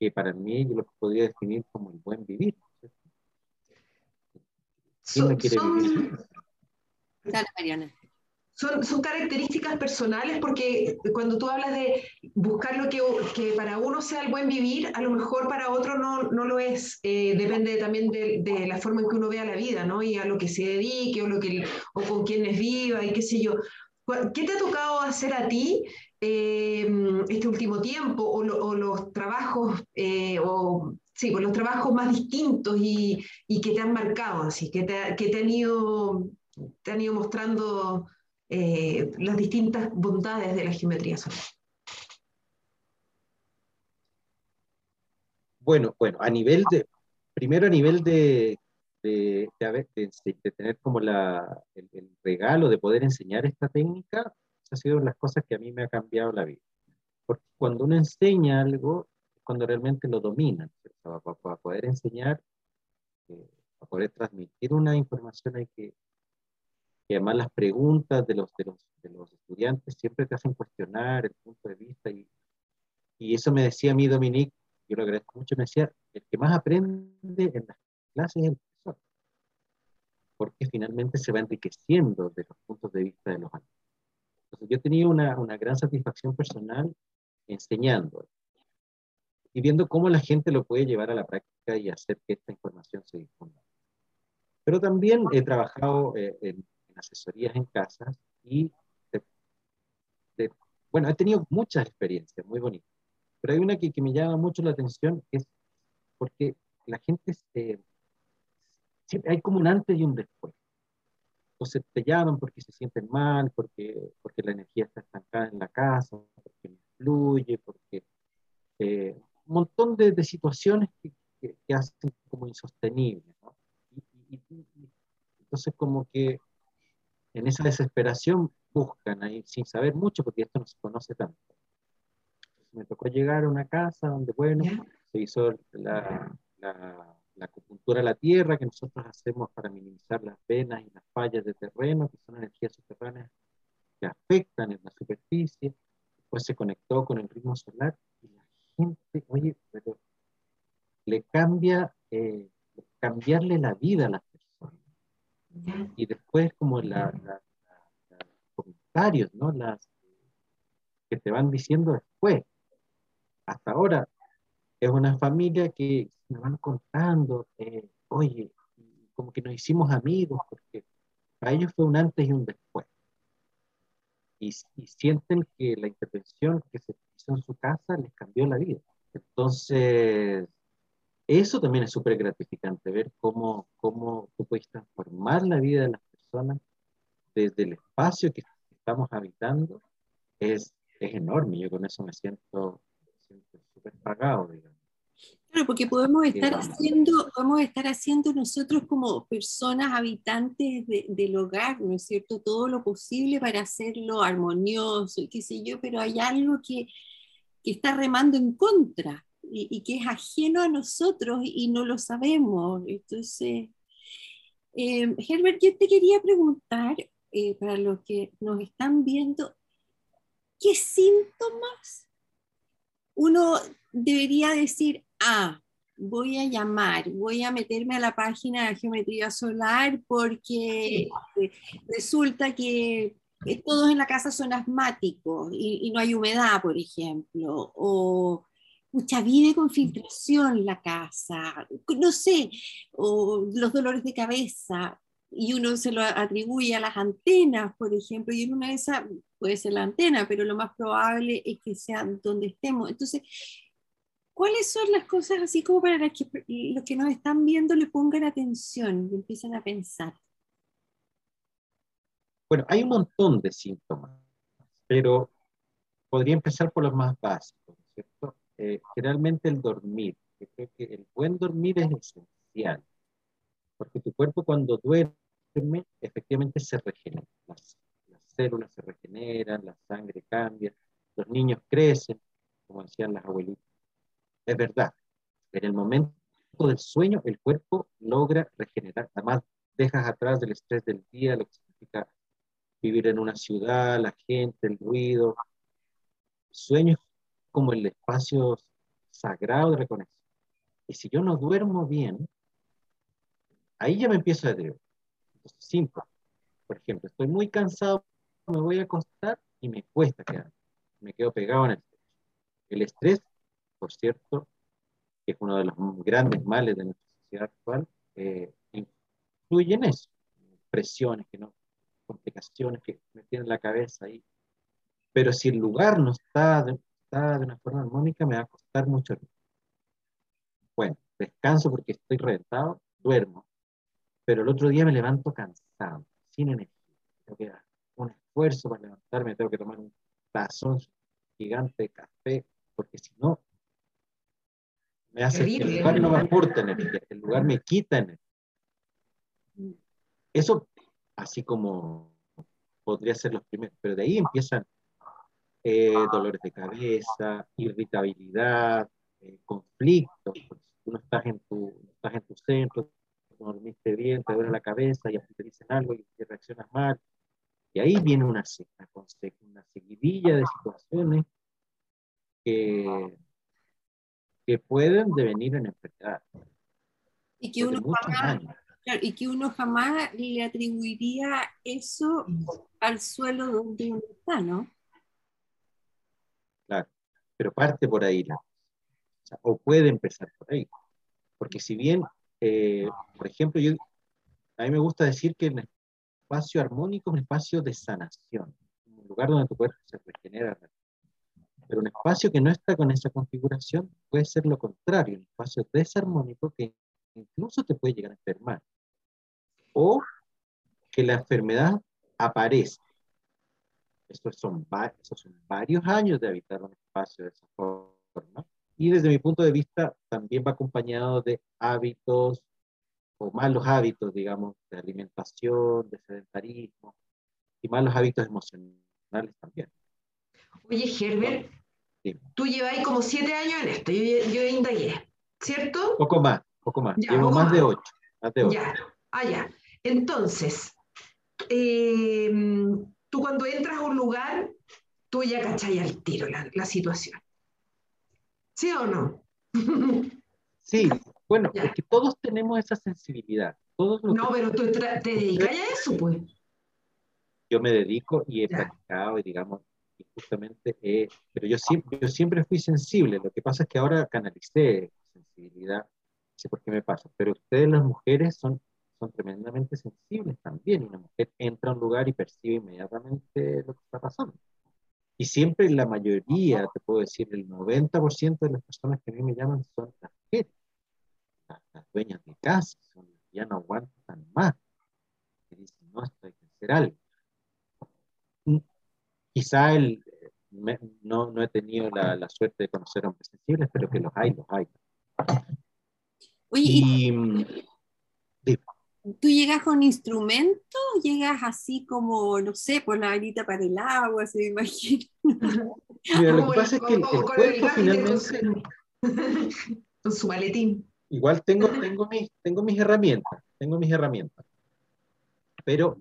Speaker 3: que para mí yo lo podría definir como el buen vivir.
Speaker 2: ¿Quién no quiere vivir? Dale, Mariana son, características personales porque cuando tú hablas de buscar lo que, que, para uno sea el buen vivir, a lo mejor para otro no, no lo es. Eh, depende también de, de, la forma en que uno vea la vida, ¿no? Y a lo que se dedique o, lo que, o con quienes viva y qué sé yo. ¿Qué te ha tocado hacer a ti eh, este último tiempo o, o los trabajos eh, o sí, pues los trabajos más distintos y, y, que te han marcado, así, que te, que te han ido, te han ido mostrando eh, las distintas bondades de la geometría solar.
Speaker 3: Bueno, bueno, a nivel de, primero a nivel de, de, tener como la, el, regalo de poder enseñar esta técnica, ha sido las cosas que a mí me ha cambiado la vida. Porque cuando uno enseña algo, cuando realmente lo domina, para, poder enseñar, eh, para poder transmitir una información hay que, que además las preguntas de los, de, los, de los estudiantes siempre te hacen cuestionar el punto de vista y, y eso me decía a mí Dominique, yo lo agradezco mucho, me decía, el que más aprende en las clases es el profesor, porque finalmente se va enriqueciendo de los puntos de vista de los alumnos. Entonces yo tenía una, una gran satisfacción personal enseñando y viendo cómo la gente lo puede llevar a la práctica y hacer que esta información se difunda. Pero también he trabajado eh, en, asesorías en casas y, bueno, he tenido muchas experiencias muy bonitas, pero hay una que, que me llama mucho la atención, es porque la gente, se, hay como un antes y un después. Entonces te llaman porque se sienten mal, porque, porque la energía está estancada en la casa, porque no fluye, porque eh, un montón de, de situaciones que, que, hacen como insostenibles. ¿no? Y, entonces como que en esa desesperación buscan ahí sin saber mucho porque esto no se conoce tanto. Entonces me tocó llegar a una casa donde, bueno, se hizo la, la, la, acupuntura a la tierra que nosotros hacemos para minimizar las venas y las fallas de terreno, que son energías subterráneas que afectan en la superficie. Después se conectó con el ritmo solar y la gente, oye, pero le cambia, eh, cambiarle la vida a las personas. Y después como la, los comentarios, ¿no? Las que te van diciendo después. Hasta ahora es una familia que me van contando, eh, oye, como que nos hicimos amigos, porque para ellos fue un antes y un después. Y, y sienten que la intervención que se en su casa les cambió la vida. Entonces, eso también es súper gratificante, ver cómo, cómo tú puedes transformar la vida de las personas desde el espacio que estamos habitando. Es, es enorme, yo con eso me siento súper pagado, digamos.
Speaker 1: Claro, porque podemos estar, haciendo, podemos estar haciendo nosotros como personas habitantes de, del hogar, ¿no es cierto? Todo lo posible para hacerlo armonioso y qué sé yo, pero hay algo que, que está remando en contra y, que es ajeno a nosotros y no lo sabemos. Entonces, eh, Herbert, yo te quería preguntar, eh, para los que nos están viendo, ¿qué síntomas uno debería decir, ah, voy a llamar, voy a meterme a la página de geometría solar porque resulta que todos en la casa son asmáticos y, y, no hay humedad, por ejemplo, o mucha vive con filtración la casa, no sé, o los dolores de cabeza, y uno se lo atribuye a las antenas, por ejemplo, y en una de esas puede ser la antena, pero lo más probable es que sea donde estemos. Entonces, ¿cuáles son las cosas así como para que los que nos están viendo le pongan atención y empiecen a pensar?
Speaker 3: Bueno, hay un montón de síntomas, pero podría empezar por los más básicos, ¿cierto? eh, generalmente el dormir. Yo creo que el buen dormir es esencial, porque tu cuerpo cuando duerme, efectivamente se regenera. Las, las células se regeneran, la sangre cambia, los niños crecen, como decían las abuelitas. Es verdad, en el momento del sueño el cuerpo logra regenerar. Además, dejas atrás el estrés del día, lo que significa vivir en una ciudad, la gente, el ruido. Sueño como el espacio sagrado de reconexión. Y si yo no duermo bien, ahí ya me empiezo a deteriorar. Simple. Por ejemplo, estoy muy cansado, me voy a acostar y me cuesta quedar. Me quedo pegado en el techo. El estrés, por cierto, que es uno de los grandes males de nuestra sociedad actual, eh, influye en eso. Presiones, que no, complicaciones que me tienen la cabeza ahí. Pero si el lugar no está de una forma armónica, me va a costar mucho. Bueno, descanso porque estoy reventado, duermo, pero el otro día me levanto cansado, sin energía. Tengo que dar un esfuerzo para levantarme, tengo que tomar un tazón gigante de café, porque si no, me hace que el lugar no me aporta energía, el lugar me quita energía. Eso, así como podría ser los primeros, pero de ahí empiezan eh, dolores de cabeza, irritabilidad, eh, conflictos, tú no estás en tu, estás en tu centro, no dormiste bien, te duele la cabeza y te dicen algo y te reaccionas mal. Y ahí viene una, una seguidilla de situaciones que, que pueden devenir en enfermedad.
Speaker 1: Y que, uno jamás, y que uno jamás le atribuiría eso al suelo donde uno está, ¿no?
Speaker 3: Claro, pero parte por ahí la o, puede empezar por ahí. Porque si bien, eh, por ejemplo, yo, a mí me gusta decir que el espacio armónico es un espacio de sanación, un lugar donde tu cuerpo se regenera pero un espacio que no está con esa configuración puede ser lo contrario, un espacio desarmónico que incluso te puede llegar a enfermar. O que la enfermedad aparece. Estos son, son varios años de habitar un espacio de esa forma. Y desde mi punto de vista también va acompañado de hábitos o malos hábitos, digamos, de alimentación, de sedentarismo y malos hábitos emocionales también.
Speaker 2: Oye, Herbert, Tú lleváis como siete años en esto, yo, yo indagué, ¿cierto?
Speaker 3: Poco más, poco más. Llevo más, de ocho.
Speaker 2: Ya, ah, ya. Entonces, eh, tú cuando entras a un lugar, tú ya cacháis al tiro la, situación. ¿Sí o no? *laughs*
Speaker 3: sí, bueno, es que todos tenemos esa sensibilidad. Todos
Speaker 2: no, pero tú te dedicas a eso, pues.
Speaker 3: Yo me dedico y he practicado y digamos, justamente, eh, pero yo siempre, yo siempre fui sensible, lo que pasa es que ahora canalicé sensibilidad, no sé por qué me pasa, pero ustedes las mujeres son, son tremendamente sensibles también, una mujer entra a un lugar y percibe inmediatamente lo que está pasando. Y siempre la mayoría, te puedo decir, el 90% de las personas que a mí me llaman son las mujeres, las, dueñas de casa, son las ya no aguantan más, que dicen, no, esto hay que hacer algo quizá el, no, no, he tenido la, la, suerte de conocer hombres sensibles, pero que los hay, los hay.
Speaker 1: Oye, y, mm, ¿tú llegas con instrumento llegas así como, no sé, por la varita para el agua, se me imagina? *laughs*
Speaker 3: Mira, lo que pasa es que el, cuerpo finalmente... *laughs*
Speaker 2: Con su, maletín.
Speaker 3: Igual tengo, tengo, mis, tengo mis herramientas, tengo mis herramientas. Pero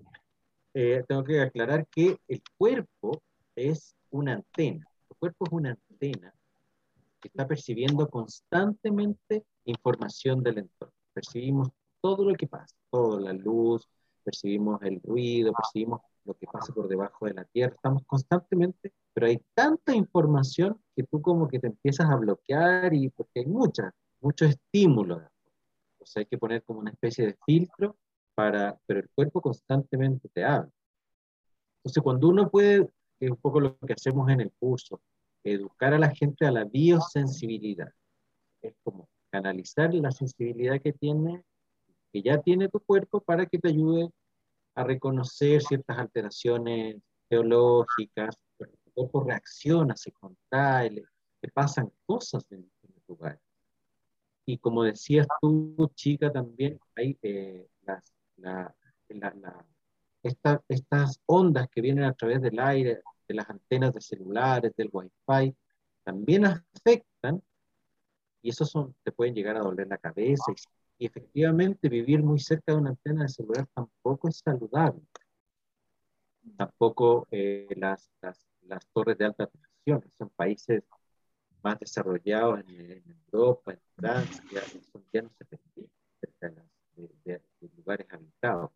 Speaker 3: eh, tengo que aclarar que el cuerpo es una antena. El cuerpo es una antena que está percibiendo constantemente información del entorno. Percibimos todo lo que pasa, toda la luz, percibimos el ruido, percibimos lo que pasa por debajo de la tierra. Estamos constantemente, pero hay tanta información que tú como que te empiezas a bloquear y porque hay mucha, mucho estímulo. Sea, hay que poner como una especie de filtro para, pero el cuerpo constantemente te habla. Entonces, cuando uno puede que es un poco lo que hacemos en el curso, educar a la gente a la biosensibilidad. Es como canalizar la sensibilidad que tiene, que ya tiene tu cuerpo para que te ayude a reconocer ciertas alteraciones geológicas, tu cuerpo reacciona, se contrae, le, pasan cosas en, el lugar. Y como decías tú, chica, también hay eh, las, la, la estas ondas que vienen a través del aire, de las antenas de celulares, del wifi, también afectan y eso son, te pueden llegar a doler la cabeza y, efectivamente vivir muy cerca de una antena de celular tampoco es saludable. Tampoco eh, las, las, las, torres de alta tensión, son países más desarrollados en, Europa, en Francia, ya, no se permiten cerca de, de, de lugares habitados.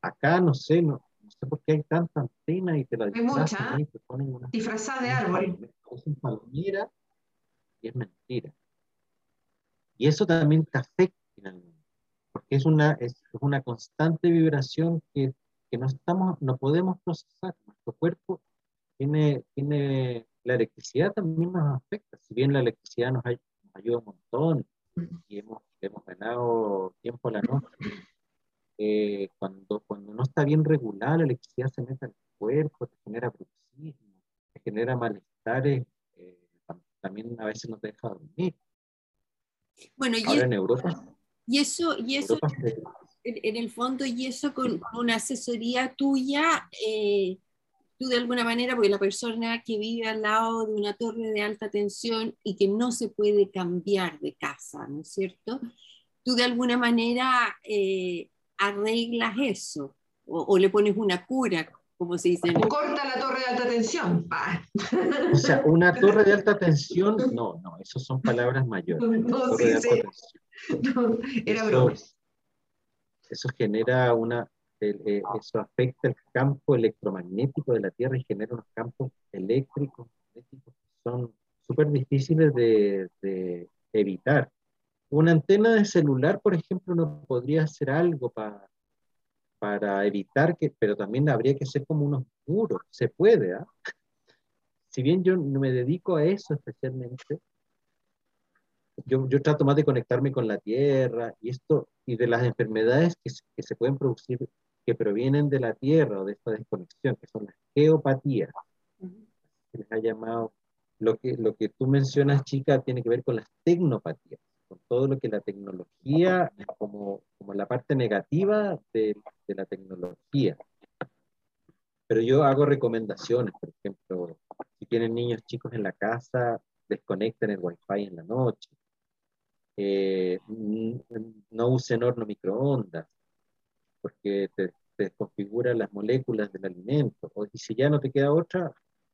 Speaker 3: Acá, no sé, no, no sé por qué hay tanta antena y te la
Speaker 2: disfrazan y te ponen una disfrazada de árbol.
Speaker 3: Es un palmera y es mentira. Y eso también te afecta finalmente, porque es una, es, una constante vibración que, que, no, estamos, no podemos procesar. Nuestro cuerpo tiene, tiene, la electricidad también nos afecta, si bien la electricidad nos, ayuda un montón y hemos, hemos ganado tiempo a la noche eh, cuando, cuando no está bien regulada, la electricidad se mete al cuerpo, te genera bruxismo, te genera malestares, eh, también a veces no te deja dormir.
Speaker 1: Bueno, y, en Europa, y eso, y eso en, el fondo, y eso con una asesoría tuya, eh, tú de alguna manera, porque la persona que vive al lado de una torre de alta tensión y que no se puede cambiar de casa, ¿no es cierto? Tú de alguna manera eh, arreglas eso o, le pones una cura, como se dice.
Speaker 2: O corta la torre de alta tensión.
Speaker 3: O sea, una torre de alta tensión, no, no, esas son palabras mayores. No, sí, sí. No, era broma. Eso genera una, eh, eso afecta el campo electromagnético de la Tierra y genera unos campos eléctricos que son súper difíciles de, de, evitar. Una antena de celular, por ejemplo, no podría hacer algo para, para evitar que, pero también habría que hacer como unos muros, se puede, ¿ah? *laughs* Si bien yo no me dedico a eso especialmente, yo, yo, trato más de conectarme con la tierra y esto, y de las enfermedades que, que, se pueden producir que provienen de la tierra o de esta desconexión, que son las geopatías. Se les ha llamado, lo que, lo que tú mencionas, chica, tiene que ver con las tecnopatías, con todo lo que la tecnología, como, como la parte negativa de, de la tecnología. Pero yo hago recomendaciones, por ejemplo, si tienen niños chicos en la casa, desconecten el wifi en la noche, eh, no usen horno microondas, porque te, desconfigura las moléculas del alimento. O, y si ya no te queda otra,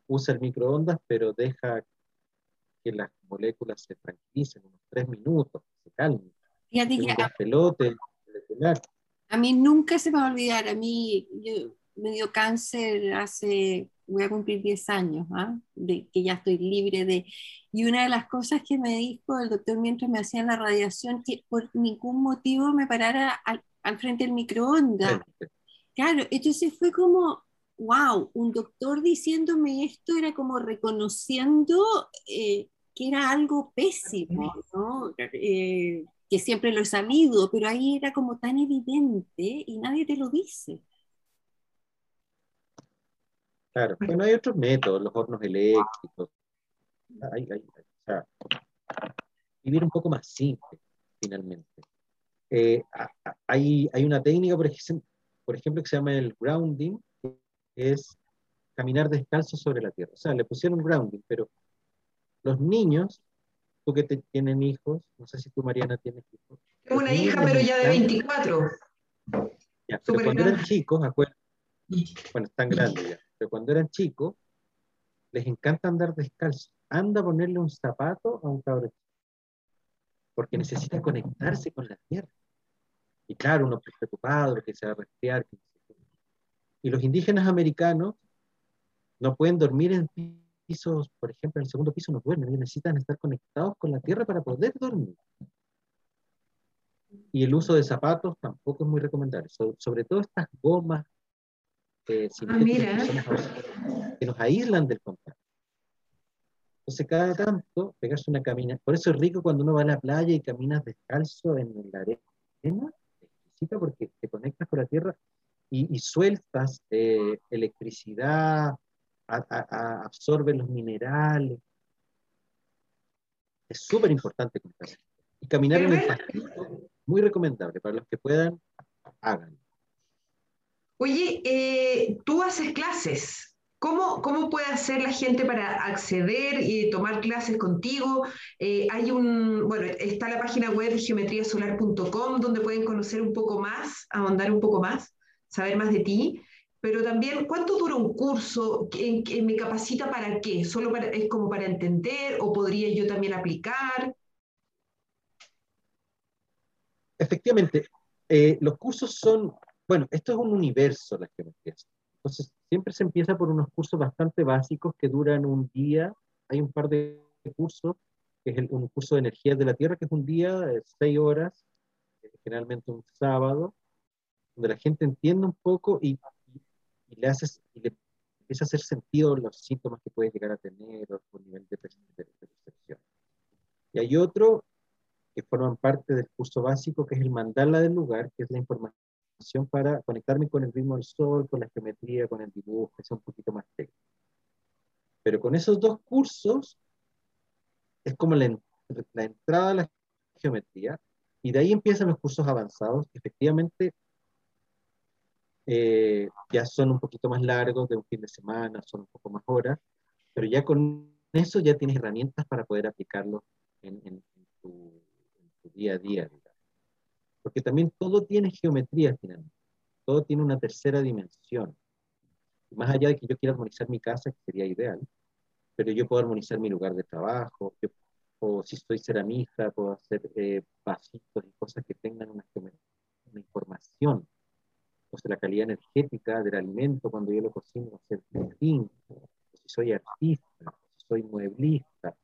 Speaker 3: usa el microondas, pero deja que las moléculas se tranquilicen unos tres minutos, se calmen.
Speaker 1: a mí nunca se me va a olvidar, a mí yo, me dio cáncer hace voy a cumplir 10 años, ¿ah? de que ya estoy libre de... Y una de las cosas que me dijo el doctor mientras me hacían la radiación, que por ningún motivo me parara al, frente del microondas. Claro, entonces fue como, wow, un doctor diciéndome esto era como reconociendo eh, que era algo pésimo, ¿no? Eh, que siempre lo he sabido, pero ahí era como tan evidente y nadie te lo dice.
Speaker 3: Claro, bueno, hay otros métodos, los hornos eléctricos. Hay, hay, o sea, vivir un poco más simple, finalmente. Eh, hay, hay, una técnica, por ejemplo, por ejemplo, que se llama el grounding, que es caminar descalzo sobre la tierra. O sea, le pusieron grounding, pero los niños, tú que te, tienen hijos, no sé si tú, Mariana, tienes hijos.
Speaker 2: Tengo una hija, pero ya de 24.
Speaker 3: Ya, pero cuando eran chicos, acuerdan, bueno, están grandes ya pero cuando eran chicos, les encanta andar descalzo. Anda a ponerle un zapato a un cabrón. Porque necesita conectarse con la tierra. Y claro, uno preocupado, que se va a resfriar. Y los indígenas americanos no pueden dormir en pisos, por ejemplo, en el segundo piso no duermen, necesitan estar conectados con la tierra para poder dormir. Y el uso de zapatos tampoco es muy recomendable, sobre todo estas gomas ah, que nos aíslan del contacto. Entonces, cada tanto, pegarse una camina. Por eso es rico cuando uno va a la playa y caminas descalzo en la arena, exquisita porque te conectas con la tierra y, sueltas eh, electricidad, absorbe los minerales. Es súper importante Y caminar en el pastito, muy recomendable. Para los que puedan, háganlo.
Speaker 2: Oye, eh, tú haces clases. ¿Cómo, ¿Cómo, puede hacer la gente para acceder y tomar clases contigo? Eh, hay un, bueno, está la página web geometriasolar.com donde pueden conocer un poco más, ahondar un poco más, saber más de ti. Pero también, ¿cuánto dura un curso? ¿En, me capacita para qué? ¿Solo es como para entender o podría yo también aplicar?
Speaker 3: Efectivamente, eh, los cursos son bueno, esto es un universo la geometría. Entonces, siempre se empieza por unos cursos bastante básicos que duran un día. Hay un par de cursos, que es el, un curso de energías de la Tierra, que es un día, seis horas, eh, generalmente un sábado, donde la gente entiende un poco y, le, hace, y le empieza a hacer sentido los síntomas que puede llegar a tener o el nivel de percepción. Y hay otro que forman parte del curso básico, que es el mandala del lugar, que es la información para conectarme con el ritmo del sol, con la geometría, con el dibujo, que es un poquito más técnico. Pero con esos dos cursos es como la, la entrada a la geometría y de ahí empiezan los cursos avanzados. Efectivamente, eh, ya son un poquito más largos, de un fin de semana, son un poco más horas, pero ya con eso ya tienes herramientas para poder aplicarlo en, en, tu, día a día. Porque también todo tiene geometría finalmente, todo tiene una tercera dimensión. más allá de que yo quiera armonizar mi casa, que sería ideal, pero yo puedo armonizar mi lugar de trabajo, o si soy ceramista, puedo hacer eh, vasitos y cosas que tengan una, una información o sea, la calidad energética del alimento cuando yo lo cocino ser distinto, o si soy artista, o si soy mueblista,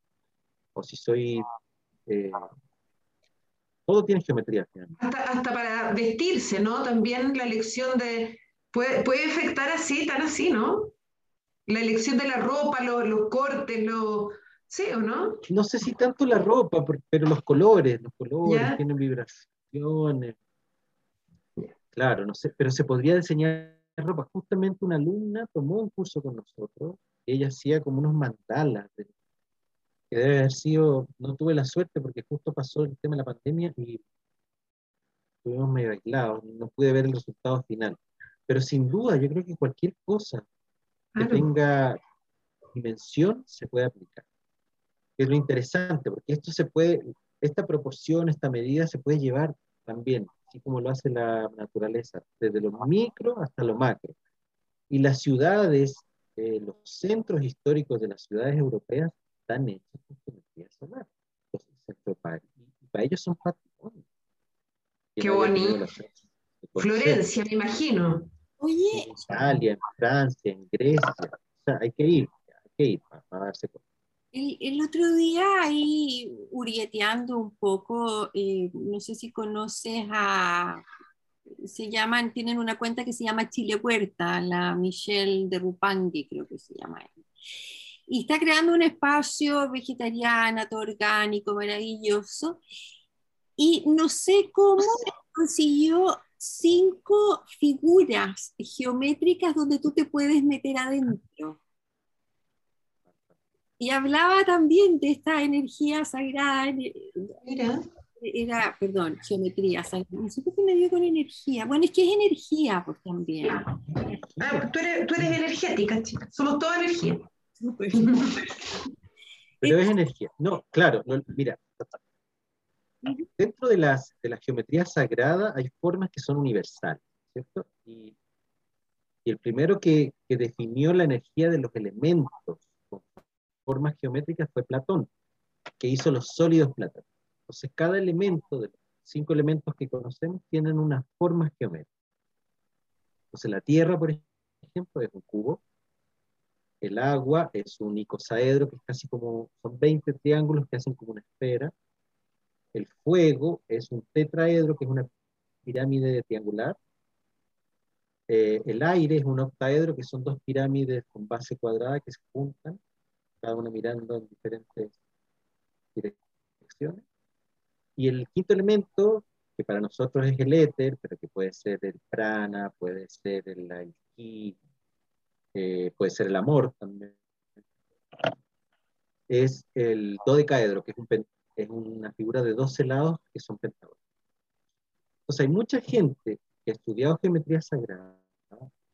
Speaker 3: o si soy... Eh, todo tiene geometría.
Speaker 2: Hasta, hasta, para vestirse, ¿no? También la elección de... Puede, puede afectar así, tan así, ¿no? La elección de la ropa, los, los cortes, los... ¿Sí o no?
Speaker 3: No sé si tanto la ropa, pero los colores, los colores tienen vibraciones, Claro, no sé, pero se podría diseñar ropa. Justamente una alumna tomó un curso con nosotros, ella hacía como unos mandalas, que debe haber sido, no tuve la suerte porque justo pasó el tema de la pandemia y estuvimos medio aislados, no pude ver el resultado final. Pero sin duda, yo creo que cualquier cosa que tenga dimensión se puede aplicar. Es lo interesante, porque esto se puede, esta proporción, esta medida se puede llevar también así como lo hace la naturaleza, desde lo micro hasta lo macro. Y las ciudades, eh, los centros históricos de las ciudades europeas están hechos con geometría solar. Los centros y para ellos son patrimonio.
Speaker 2: Qué bonito. Florencia, me imagino.
Speaker 1: Oye.
Speaker 3: En Italia, en Francia, en Grecia. O sea, hay que ir, hay que ir para, para darse cuenta.
Speaker 1: El, otro día ahí urieteando un poco, eh, no sé si conoces a, se llaman, tienen una cuenta que se llama Chile Huerta, la Michelle de Rupangi creo que se llama. Y está creando un espacio vegetariano, todo orgánico, maravilloso. Y no sé cómo consiguió cinco figuras geométricas donde tú te puedes meter adentro. Y hablaba también de esta energía sagrada. Era, era perdón, geometría sagrada. No sé por qué me dio con energía. Bueno, es que es energía, pues también. Ah,
Speaker 2: tú, eres, tú eres energética, chica. Somos toda energía. *laughs*
Speaker 3: Pero es energía. No, claro, mira. Dentro de las, de la geometría sagrada hay formas que son universales, ¿cierto? Y, el primero que, que definió la energía de los elementos formas geométricas fue Platón, que hizo los sólidos platónicos. Entonces, cada elemento de los cinco elementos que conocemos tienen unas formas geométricas. Entonces, la Tierra, por ejemplo, es un cubo. El agua es un icosaedro, que es casi como, son 20 triángulos que hacen como una esfera. El fuego es un tetraedro, que es una pirámide triangular. Eh, el aire es un octaedro, que son dos pirámides con base cuadrada que se juntan cada uno mirando en diferentes direcciones. Y el quinto elemento, que para nosotros es el éter, pero que puede ser el prana, puede ser el ki, eh, puede ser el amor también, es el dodecaedro, que es, un, es una figura de 12 lados que son pentágonos. Entonces hay mucha gente que ha estudiado geometría sagrada,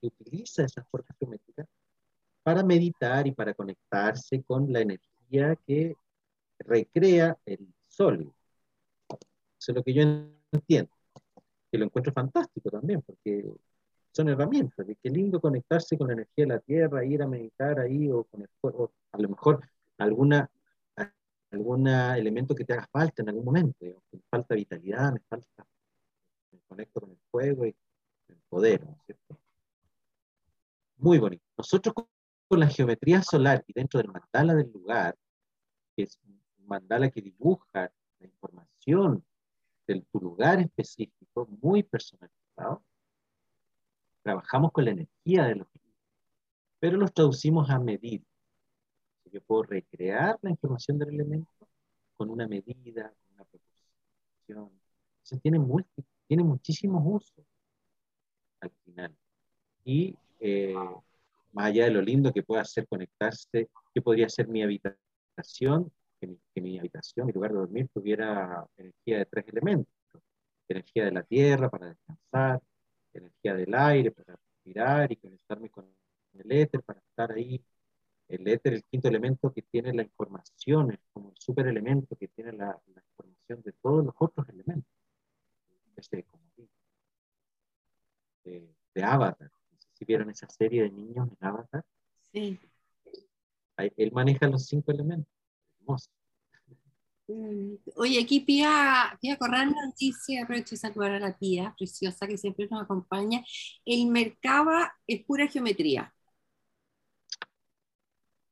Speaker 3: que utiliza esas formas geométricas para meditar y para conectarse con la energía que recrea el sólido. Eso es lo que yo entiendo, que lo encuentro fantástico también, porque son herramientas, de qué lindo conectarse con la energía de la tierra, ir a meditar ahí, o con el fuego, a lo mejor alguna algún elemento que te haga falta en algún momento, me falta vitalidad, me falta, me conecto con el fuego y el poder, ¿no es cierto? Muy bonito. Nosotros con la geometría solar y dentro del mandala del lugar, que es un mandala que dibuja la información de tu lugar específico, muy personalizado, trabajamos con la energía de los pero los traducimos a medir. Yo puedo recrear la información del elemento con una medida, con una proporción. Entonces tiene, tiene muchísimos usos al final. Y eh, más allá de lo lindo que pueda ser conectarse, que podría ser mi habitación, que mi, habitación, mi lugar de dormir tuviera energía de tres elementos. Energía de la tierra para descansar, energía del aire para respirar y conectarme con el éter para estar ahí. El éter, el quinto elemento que tiene la información, es como el superelemento que tiene la, información de todos los otros elementos. Este, como de, de Avatar. No sé si vieron esa serie de niños en Avatar.
Speaker 1: Sí.
Speaker 3: él maneja los cinco elementos. Hermoso.
Speaker 1: Oye, aquí Pía, Pía Corral nos dice, aprovecho de saludar a la Pía, preciosa, que siempre nos acompaña, el Mercaba es pura geometría.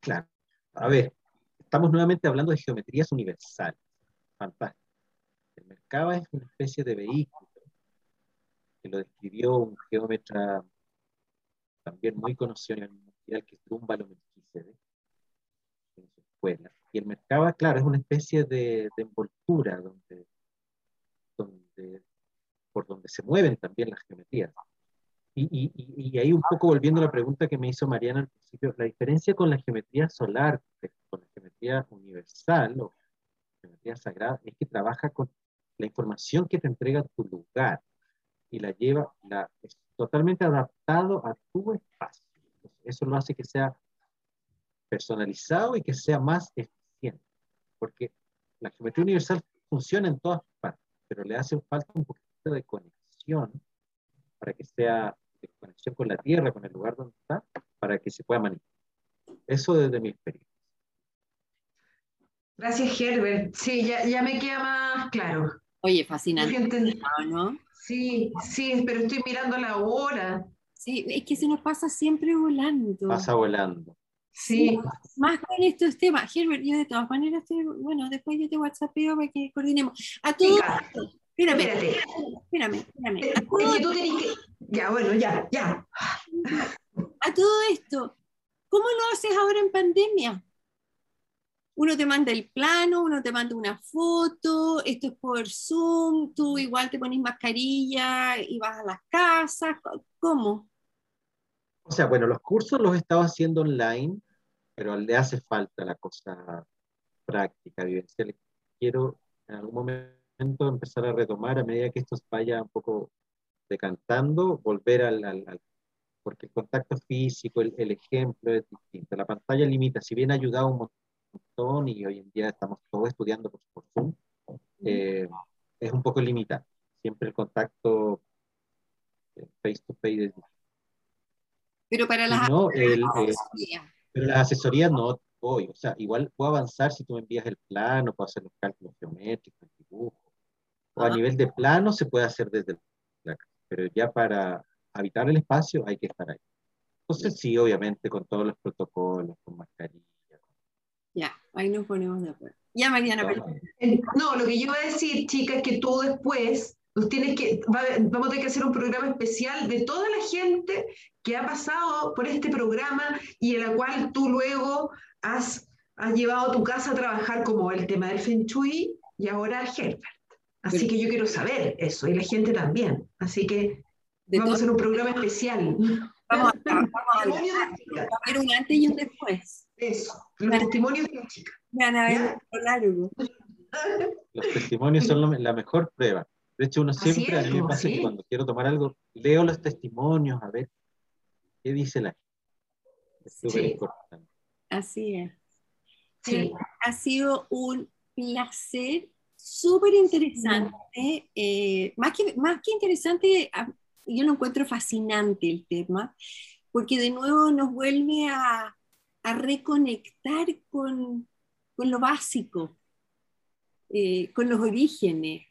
Speaker 3: Claro. A ver, estamos nuevamente hablando de geometrías universales. Fantástico. El Mercaba es una especie de vehículo que lo describió un geómetra también muy conocido a nivel mundial, que es Drúmbalo Melchizedek, en su escuela y el Merkaba, claro, es una especie de, envoltura donde, donde, por donde se mueven también las geometrías. Y, y, y, ahí un poco volviendo a la pregunta que me hizo Mariana al principio, la diferencia con la geometría solar, con la geometría universal o geometría sagrada, es que trabaja con la información que te entrega tu lugar y la lleva, la, es totalmente adaptado a tu espacio. eso lo hace que sea personalizado y que sea más porque la geometría universal funciona en todas partes, pero le hace falta un poquito de conexión para que sea de conexión con la Tierra, con el lugar donde está, para que se pueda manifestar. Eso desde mi experiencia.
Speaker 2: Gracias, Herbert. Sí, ya, ya me queda más claro.
Speaker 1: Oye, fascinante,
Speaker 2: ¿no? Sí, sí, pero estoy mirando la hora.
Speaker 1: Sí, es que se nos pasa siempre volando.
Speaker 3: Pasa volando.
Speaker 2: Sí.
Speaker 1: Más con estos temas. Herbert, yo de todas maneras, estoy, bueno, después yo te whatsappeo para que coordinemos. A todo esto, espérame, espérame, espérame.
Speaker 2: Ya, bueno, ya, ya.
Speaker 1: A todo esto, ¿cómo lo haces ahora en pandemia? Uno te manda el plano, uno te manda una foto, esto es por Zoom, tú igual te pones mascarilla y vas a las casas, ¿cómo?
Speaker 3: O sea, bueno, los cursos los he estado haciendo online, pero le hace falta la cosa práctica, vivencial. Quiero en algún momento empezar a retomar a medida que esto vaya un poco decantando, volver al, porque el contacto físico, el, ejemplo es distinto. La pantalla limita, si bien ha ayudado un montón y hoy en día estamos todos estudiando por, Zoom, eh, es un poco limitado. Siempre el contacto eh, face to face es distinto.
Speaker 1: Pero para las
Speaker 3: no, asesorías. Pero las asesorías no voy. O sea, igual puedo avanzar si tú me envías el plano, puedo hacer los cálculos geométricos, el dibujo. O a ah. nivel de plano se puede hacer desde la casa. Pero ya para habitar el espacio hay que estar ahí. Entonces sí, obviamente, con todos los protocolos, con mascarilla.
Speaker 1: Ya, ahí nos ponemos de acuerdo. Ya, Mariana,
Speaker 2: No, lo que yo iba a decir, chicas, es que tú después tienes que, vamos a tener que hacer un programa especial de toda la gente que ha pasado por este programa y en la cual tú luego has, has llevado a tu casa a trabajar como el tema del Feng Shui y ahora Herbert. Así que yo quiero saber eso y la gente también. Así que vamos a hacer un programa especial.
Speaker 1: Vamos a, vamos a, a un antes y un después.
Speaker 2: Eso, los testimonios de la chica.
Speaker 3: Los testimonios son la mejor prueba. De hecho, uno siempre, a mí me pasa que cuando quiero tomar algo, leo los testimonios, a ver qué dice la gente. Es súper importante.
Speaker 1: Así es. Sí. Ha sido un placer súper interesante. Eh, más, que, más que interesante, ah, yo lo encuentro fascinante el tema, porque de nuevo nos vuelve a, a reconectar con, con, lo básico, eh, con los orígenes,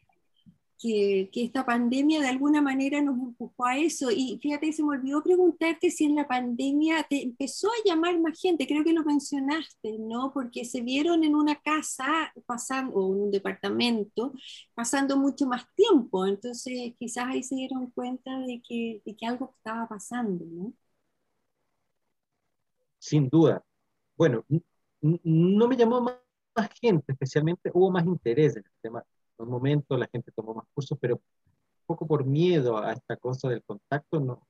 Speaker 1: que, esta pandemia de alguna manera nos empujó a eso. Y fíjate, se me olvidó preguntarte si en la pandemia te empezó a llamar más gente, creo que lo mencionaste, ¿no? Porque se vieron en una casa pasando, o en un departamento, pasando mucho más tiempo. Entonces quizás ahí se dieron cuenta de que, de que algo estaba pasando, ¿no?
Speaker 3: Sin duda. Bueno, no me llamó más gente, especialmente hubo más interés en el tema un momento la gente tomó más cursos, pero un poco por miedo a esta cosa del contacto no,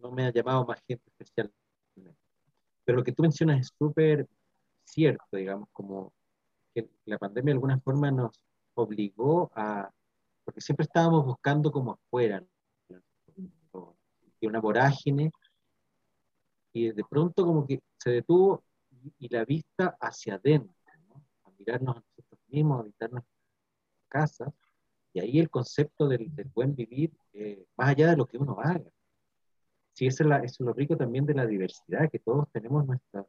Speaker 3: no me ha llamado más gente especialmente. Pero lo que tú mencionas es súper cierto, digamos, como que la pandemia de alguna forma nos obligó a, porque siempre estábamos buscando como afuera, que una vorágine, y de pronto como que se detuvo y, la vista hacia adentro, a mirarnos a nosotros mismos, a habitar casas, y ahí el concepto del, buen vivir, eh, más allá de lo que uno haga. Sí, eso es, la, eso es lo rico también de la diversidad, que todos tenemos nuestras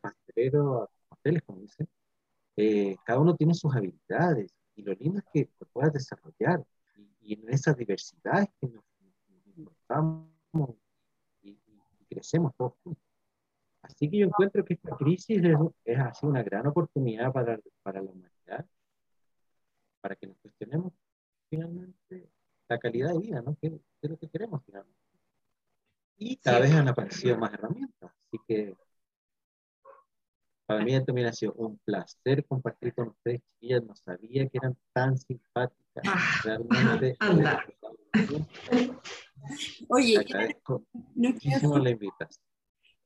Speaker 3: pasteleros, pasteles, como dicen, eh, cada uno tiene sus habilidades y lo lindo es que te puedas desarrollar y, en esas diversidades que nos, encontramos y, crecemos todos juntos. Así que yo encuentro que esta crisis es, es así una gran oportunidad para, para la humanidad, para que nos cuestionemos finalmente la calidad de vida, ¿no? ¿Qué, es lo que queremos finalmente? Y cada vez han aparecido más herramientas, así que para mí también ha sido un placer compartir con ustedes, chiquillas. No sabía que eran tan simpáticas. Ah, realmente. *laughs* Anda.
Speaker 1: Oye,
Speaker 3: nos queda, la invitación.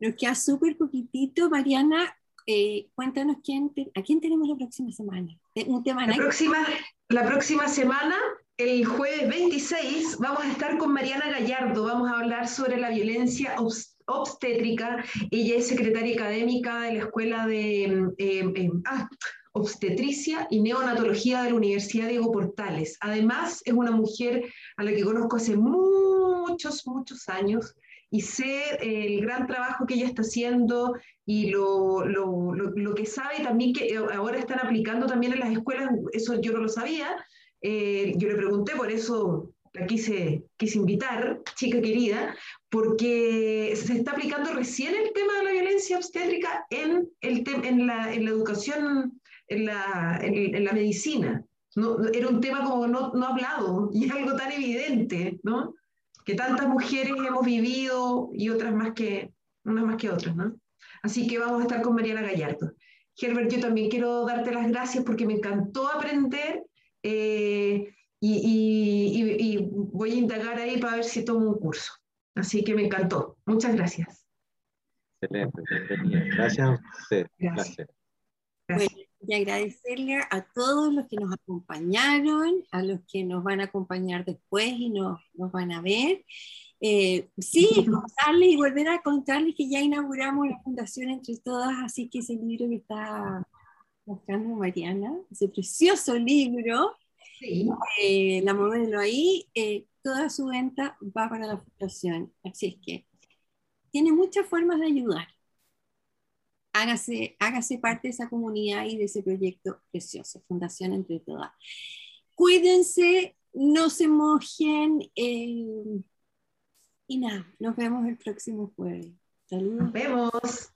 Speaker 1: Nos queda súper poquitito, Mariana. Eh, cuéntanos quién a quién tenemos la próxima semana.
Speaker 2: Eh, un tema la, próxima, la próxima semana, el jueves 26, vamos a estar con Mariana Gallardo. Vamos a hablar sobre la violencia obstétrica. Ella es secretaria académica de la Escuela de em, em, ah, Obstetricia y Neonatología de la Universidad Diego Portales. Además, es una mujer a la que conozco hace muchos, muchos años y sé el gran trabajo que ella está haciendo y lo, lo, lo, que sabe también que ahora están aplicando también en las escuelas, eso yo no lo sabía, eh, yo le pregunté, por eso la quise, quise invitar, chica querida, porque se está aplicando recién el tema de la violencia obstétrica en, el en, la, en la educación, en la, en, la medicina. No, era un tema como no, no hablado y algo tan evidente, ¿no? Que tantas mujeres hemos vivido y otras más que, unas más que otras, ¿no? Así que vamos a estar con Mariana Gallardo. Herbert, yo también quiero darte las gracias porque me encantó aprender. Eh, y, voy a indagar ahí para ver si tomo un curso. Así que me encantó. Muchas gracias.
Speaker 3: Excelente, Gracias a usted. Gracias.
Speaker 1: Y agradecerle a todos los que nos acompañaron, a los que nos van a acompañar después y nos, nos van a ver. Eh, sí, *laughs* contarles y volver a contarles que ya inauguramos la fundación entre todas, así que ese libro que está mostrando Mariana, ese precioso libro, eh, la modelo ahí, eh, toda su venta va para la fundación. Así es que tiene muchas formas de ayudar. Hágase, hágase parte de esa comunidad y de ese proyecto precioso, Fundación Entre Todas. Cuídense, no se mojen. Eh, y nada, nos vemos el próximo jueves. Saludos.
Speaker 2: Nos vemos.